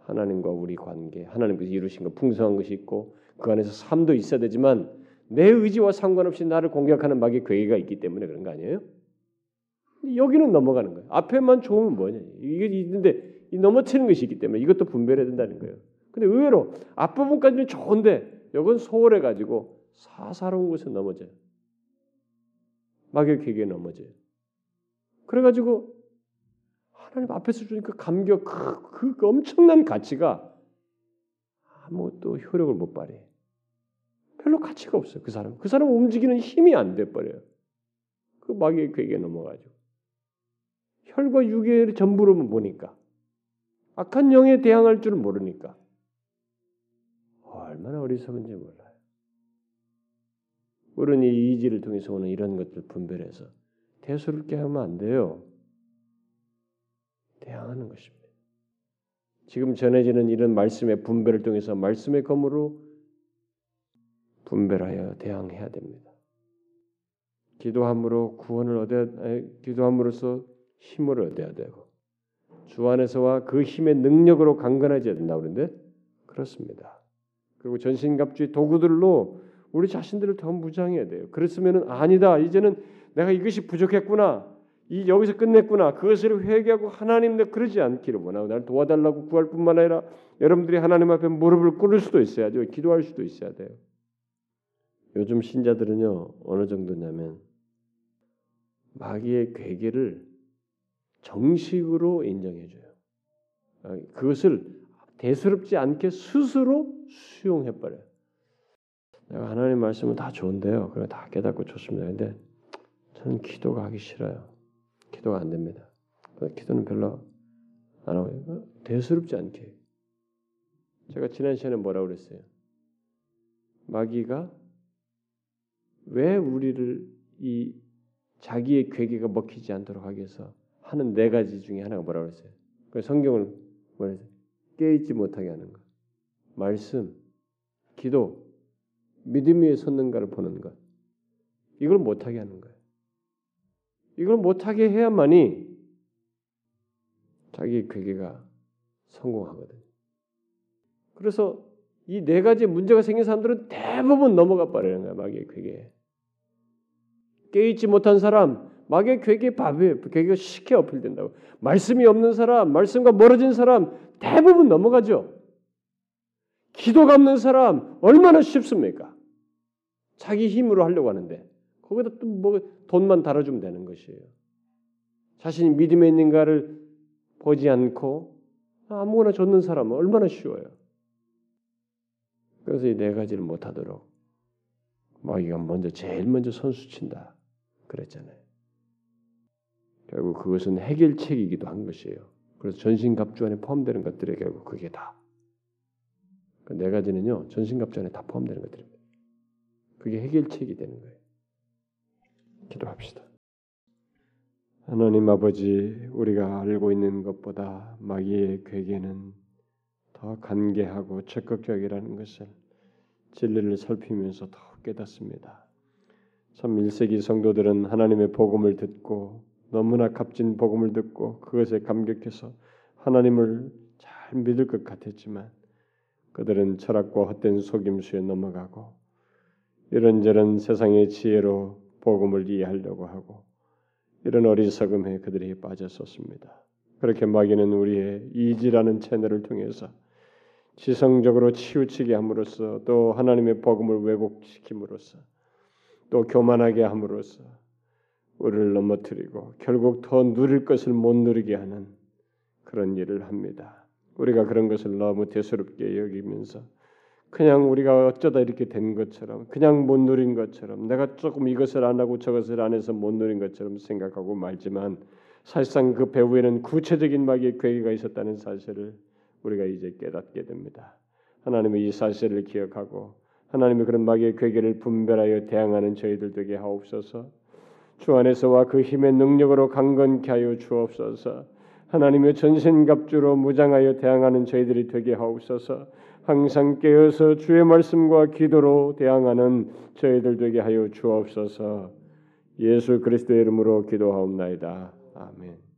하나님과 우리 관계, 하나님께서 이루신 것 풍성한 것이 있고 그 안에서 삶도 있어야 되지만 내 의지와 상관없이 나를 공격하는 마귀의 괴계가 있기 때문에 그런 거 아니에요? 여기는 넘어가는 거예요. 앞에만 좋으면 뭐냐? 이게 있는데 넘어뜨는 것이 있기 때문에 이것도 분별해야 된다는 거예요. 근데 의외로 앞부분까지는 좋은데 이건 소홀해 가지고 사사로운 곳에 넘어져요. 괴계에 넘어져요. 그래가지고 하나님 앞에서 주니까 그 감격 그, 그 엄청난 가치가 아무것도 효력을 못 발휘해. 별로 가치가 없어요. 그 사람. 그 사람 움직이는 힘이 안 돼 버려요. 그 마귀의 괴계에 넘어가죠. 혈과 육의 전부로 보니까 악한 영에 대항할 줄 모르니까 얼마나 어리석은지 몰라요. 우리는 이 이지를 통해서 오는 이런 것들 분별해서 대수롭게 하면 안 돼요. 대항하는 것입니다. 지금 전해지는 이런 말씀의 분별을 통해서 말씀의 검으로 분별하여 대항해야 됩니다. 기도함으로 구원을 얻어야 기도함으로써 힘을 얻어야 되고 주 안에서와 그 힘의 능력으로 강건해져야 된다 그러는데 그렇습니다. 그리고 전신갑주의 도구들로 우리 자신들을 더 무장해야 돼요. 그랬으면은 아니다. 이제는 내가 이것이 부족했구나. 이 여기서 끝냈구나. 그것을 회개하고 하나님 내 그러지 않기를 원하고 나를 도와달라고 구할 뿐만 아니라 여러분들이 하나님 앞에 무릎을 꿇을 수도 있어야죠. 기도할 수도 있어야 돼요. 요즘 신자들은요 어느 정도냐면 마귀의 괴계를 정식으로 인정해줘요. 아, 그것을 대수롭지 않게 스스로 수용해버려요. 내가 하나님 말씀은 다 좋은데요. 그래 다 깨닫고 좋습니다. 근데 저는 기도가 하기 싫어요. 기도가 안 됩니다. 기도는 별로 안 하고 대수롭지 않게 제가 지난 시간에 뭐라고 그랬어요? 마귀가 왜 우리를 이 자기의 괴계가 먹히지 않도록 하기 위해서 하는 네 가지 중에 하나가 뭐라고 그랬어요? 그 성경을 뭐랬어요? 깨있지 못하게 하는 것. 말씀, 기도, 믿음 위에 섰는가를 보는 것. 이걸 못하게 하는 거예요. 이걸 못하게 해야만이 자기 괴계가 성공하거든. 그래서 이 네 가지 문제가 생긴 사람들은 대부분 넘어가 버리는 거야 마귀의 괴계에. 깨있지 못한 사람, 마귀의 괴계 밥에 괴계가 쉽게 어필된다고. 말씀이 없는 사람, 말씀과 멀어진 사람 대부분 넘어가죠. 기도가 없는 사람 얼마나 쉽습니까? 자기 힘으로 하려고 하는데 거기다 또 뭐 돈만 달아주면 되는 것이에요. 자신이 믿음에 있는가를 보지 않고 아무거나 줬는 사람은 얼마나 쉬워요. 그래서 이 네 가지를 못하도록 마귀가 먼저 제일 먼저 선수 친다 그랬잖아요. 결국 그것은 해결책이기도 한 것이에요. 그래서 전신갑주 안에 포함되는 것들이 결국 그게 다. 그 네 가지는요 전신갑주 안에 다 포함되는 것들입니다. 그게 해결책이 되는 거예요. 기도합시다. 하나님 아버지, 우리가 알고 있는 것보다 마귀의 괴계는 더 간계하고 적극적이라는 것을 진리를 살피면서 더 깨닫습니다. 참 1세기 성도들은 하나님의 복음을 듣고 너무나 값진 복음을 듣고 그것에 감격해서 하나님을 잘 믿을 것 같았지만 그들은 철학과 헛된 속임수에 넘어가고 이런저런 세상의 지혜로 복음을 이해하려고 하고 이런 어리석음에 그들이 빠졌었습니다. 그렇게 마귀는 우리의 이지라는 채널을 통해서 지성적으로 치우치게 함으로써 또 하나님의 복음을 왜곡시킴으로써 또 교만하게 함으로써 우리를 넘어뜨리고 결국 더 누릴 것을 못 누리게 하는 그런 일을 합니다. 우리가 그런 것을 너무 대수롭게 여기면서 그냥 우리가 어쩌다 이렇게 된 것처럼 그냥 못 누린 것처럼 내가 조금 이것을 안 하고 저것을 안 해서 못 누린 것처럼 생각하고 말지만 사실상 그 배후에는 구체적인 마귀의 괴계가 있었다는 사실을 우리가 이제 깨닫게 됩니다. 하나님의 이 사실을 기억하고 하나님의 그런 마귀의 괴계를 분별하여 대항하는 저희들 되게 하옵소서. 주 안에서와 그 힘의 능력으로 강건케 하여 주옵소서. 하나님의 전신갑주로 무장하여 대항하는 저희들이 되게 하옵소서. 항상 깨어서 주의 말씀과 기도로 대항하는 저희들 되게 하여 주옵소서. 예수 그리스도의 이름으로 기도하옵나이다. 아멘.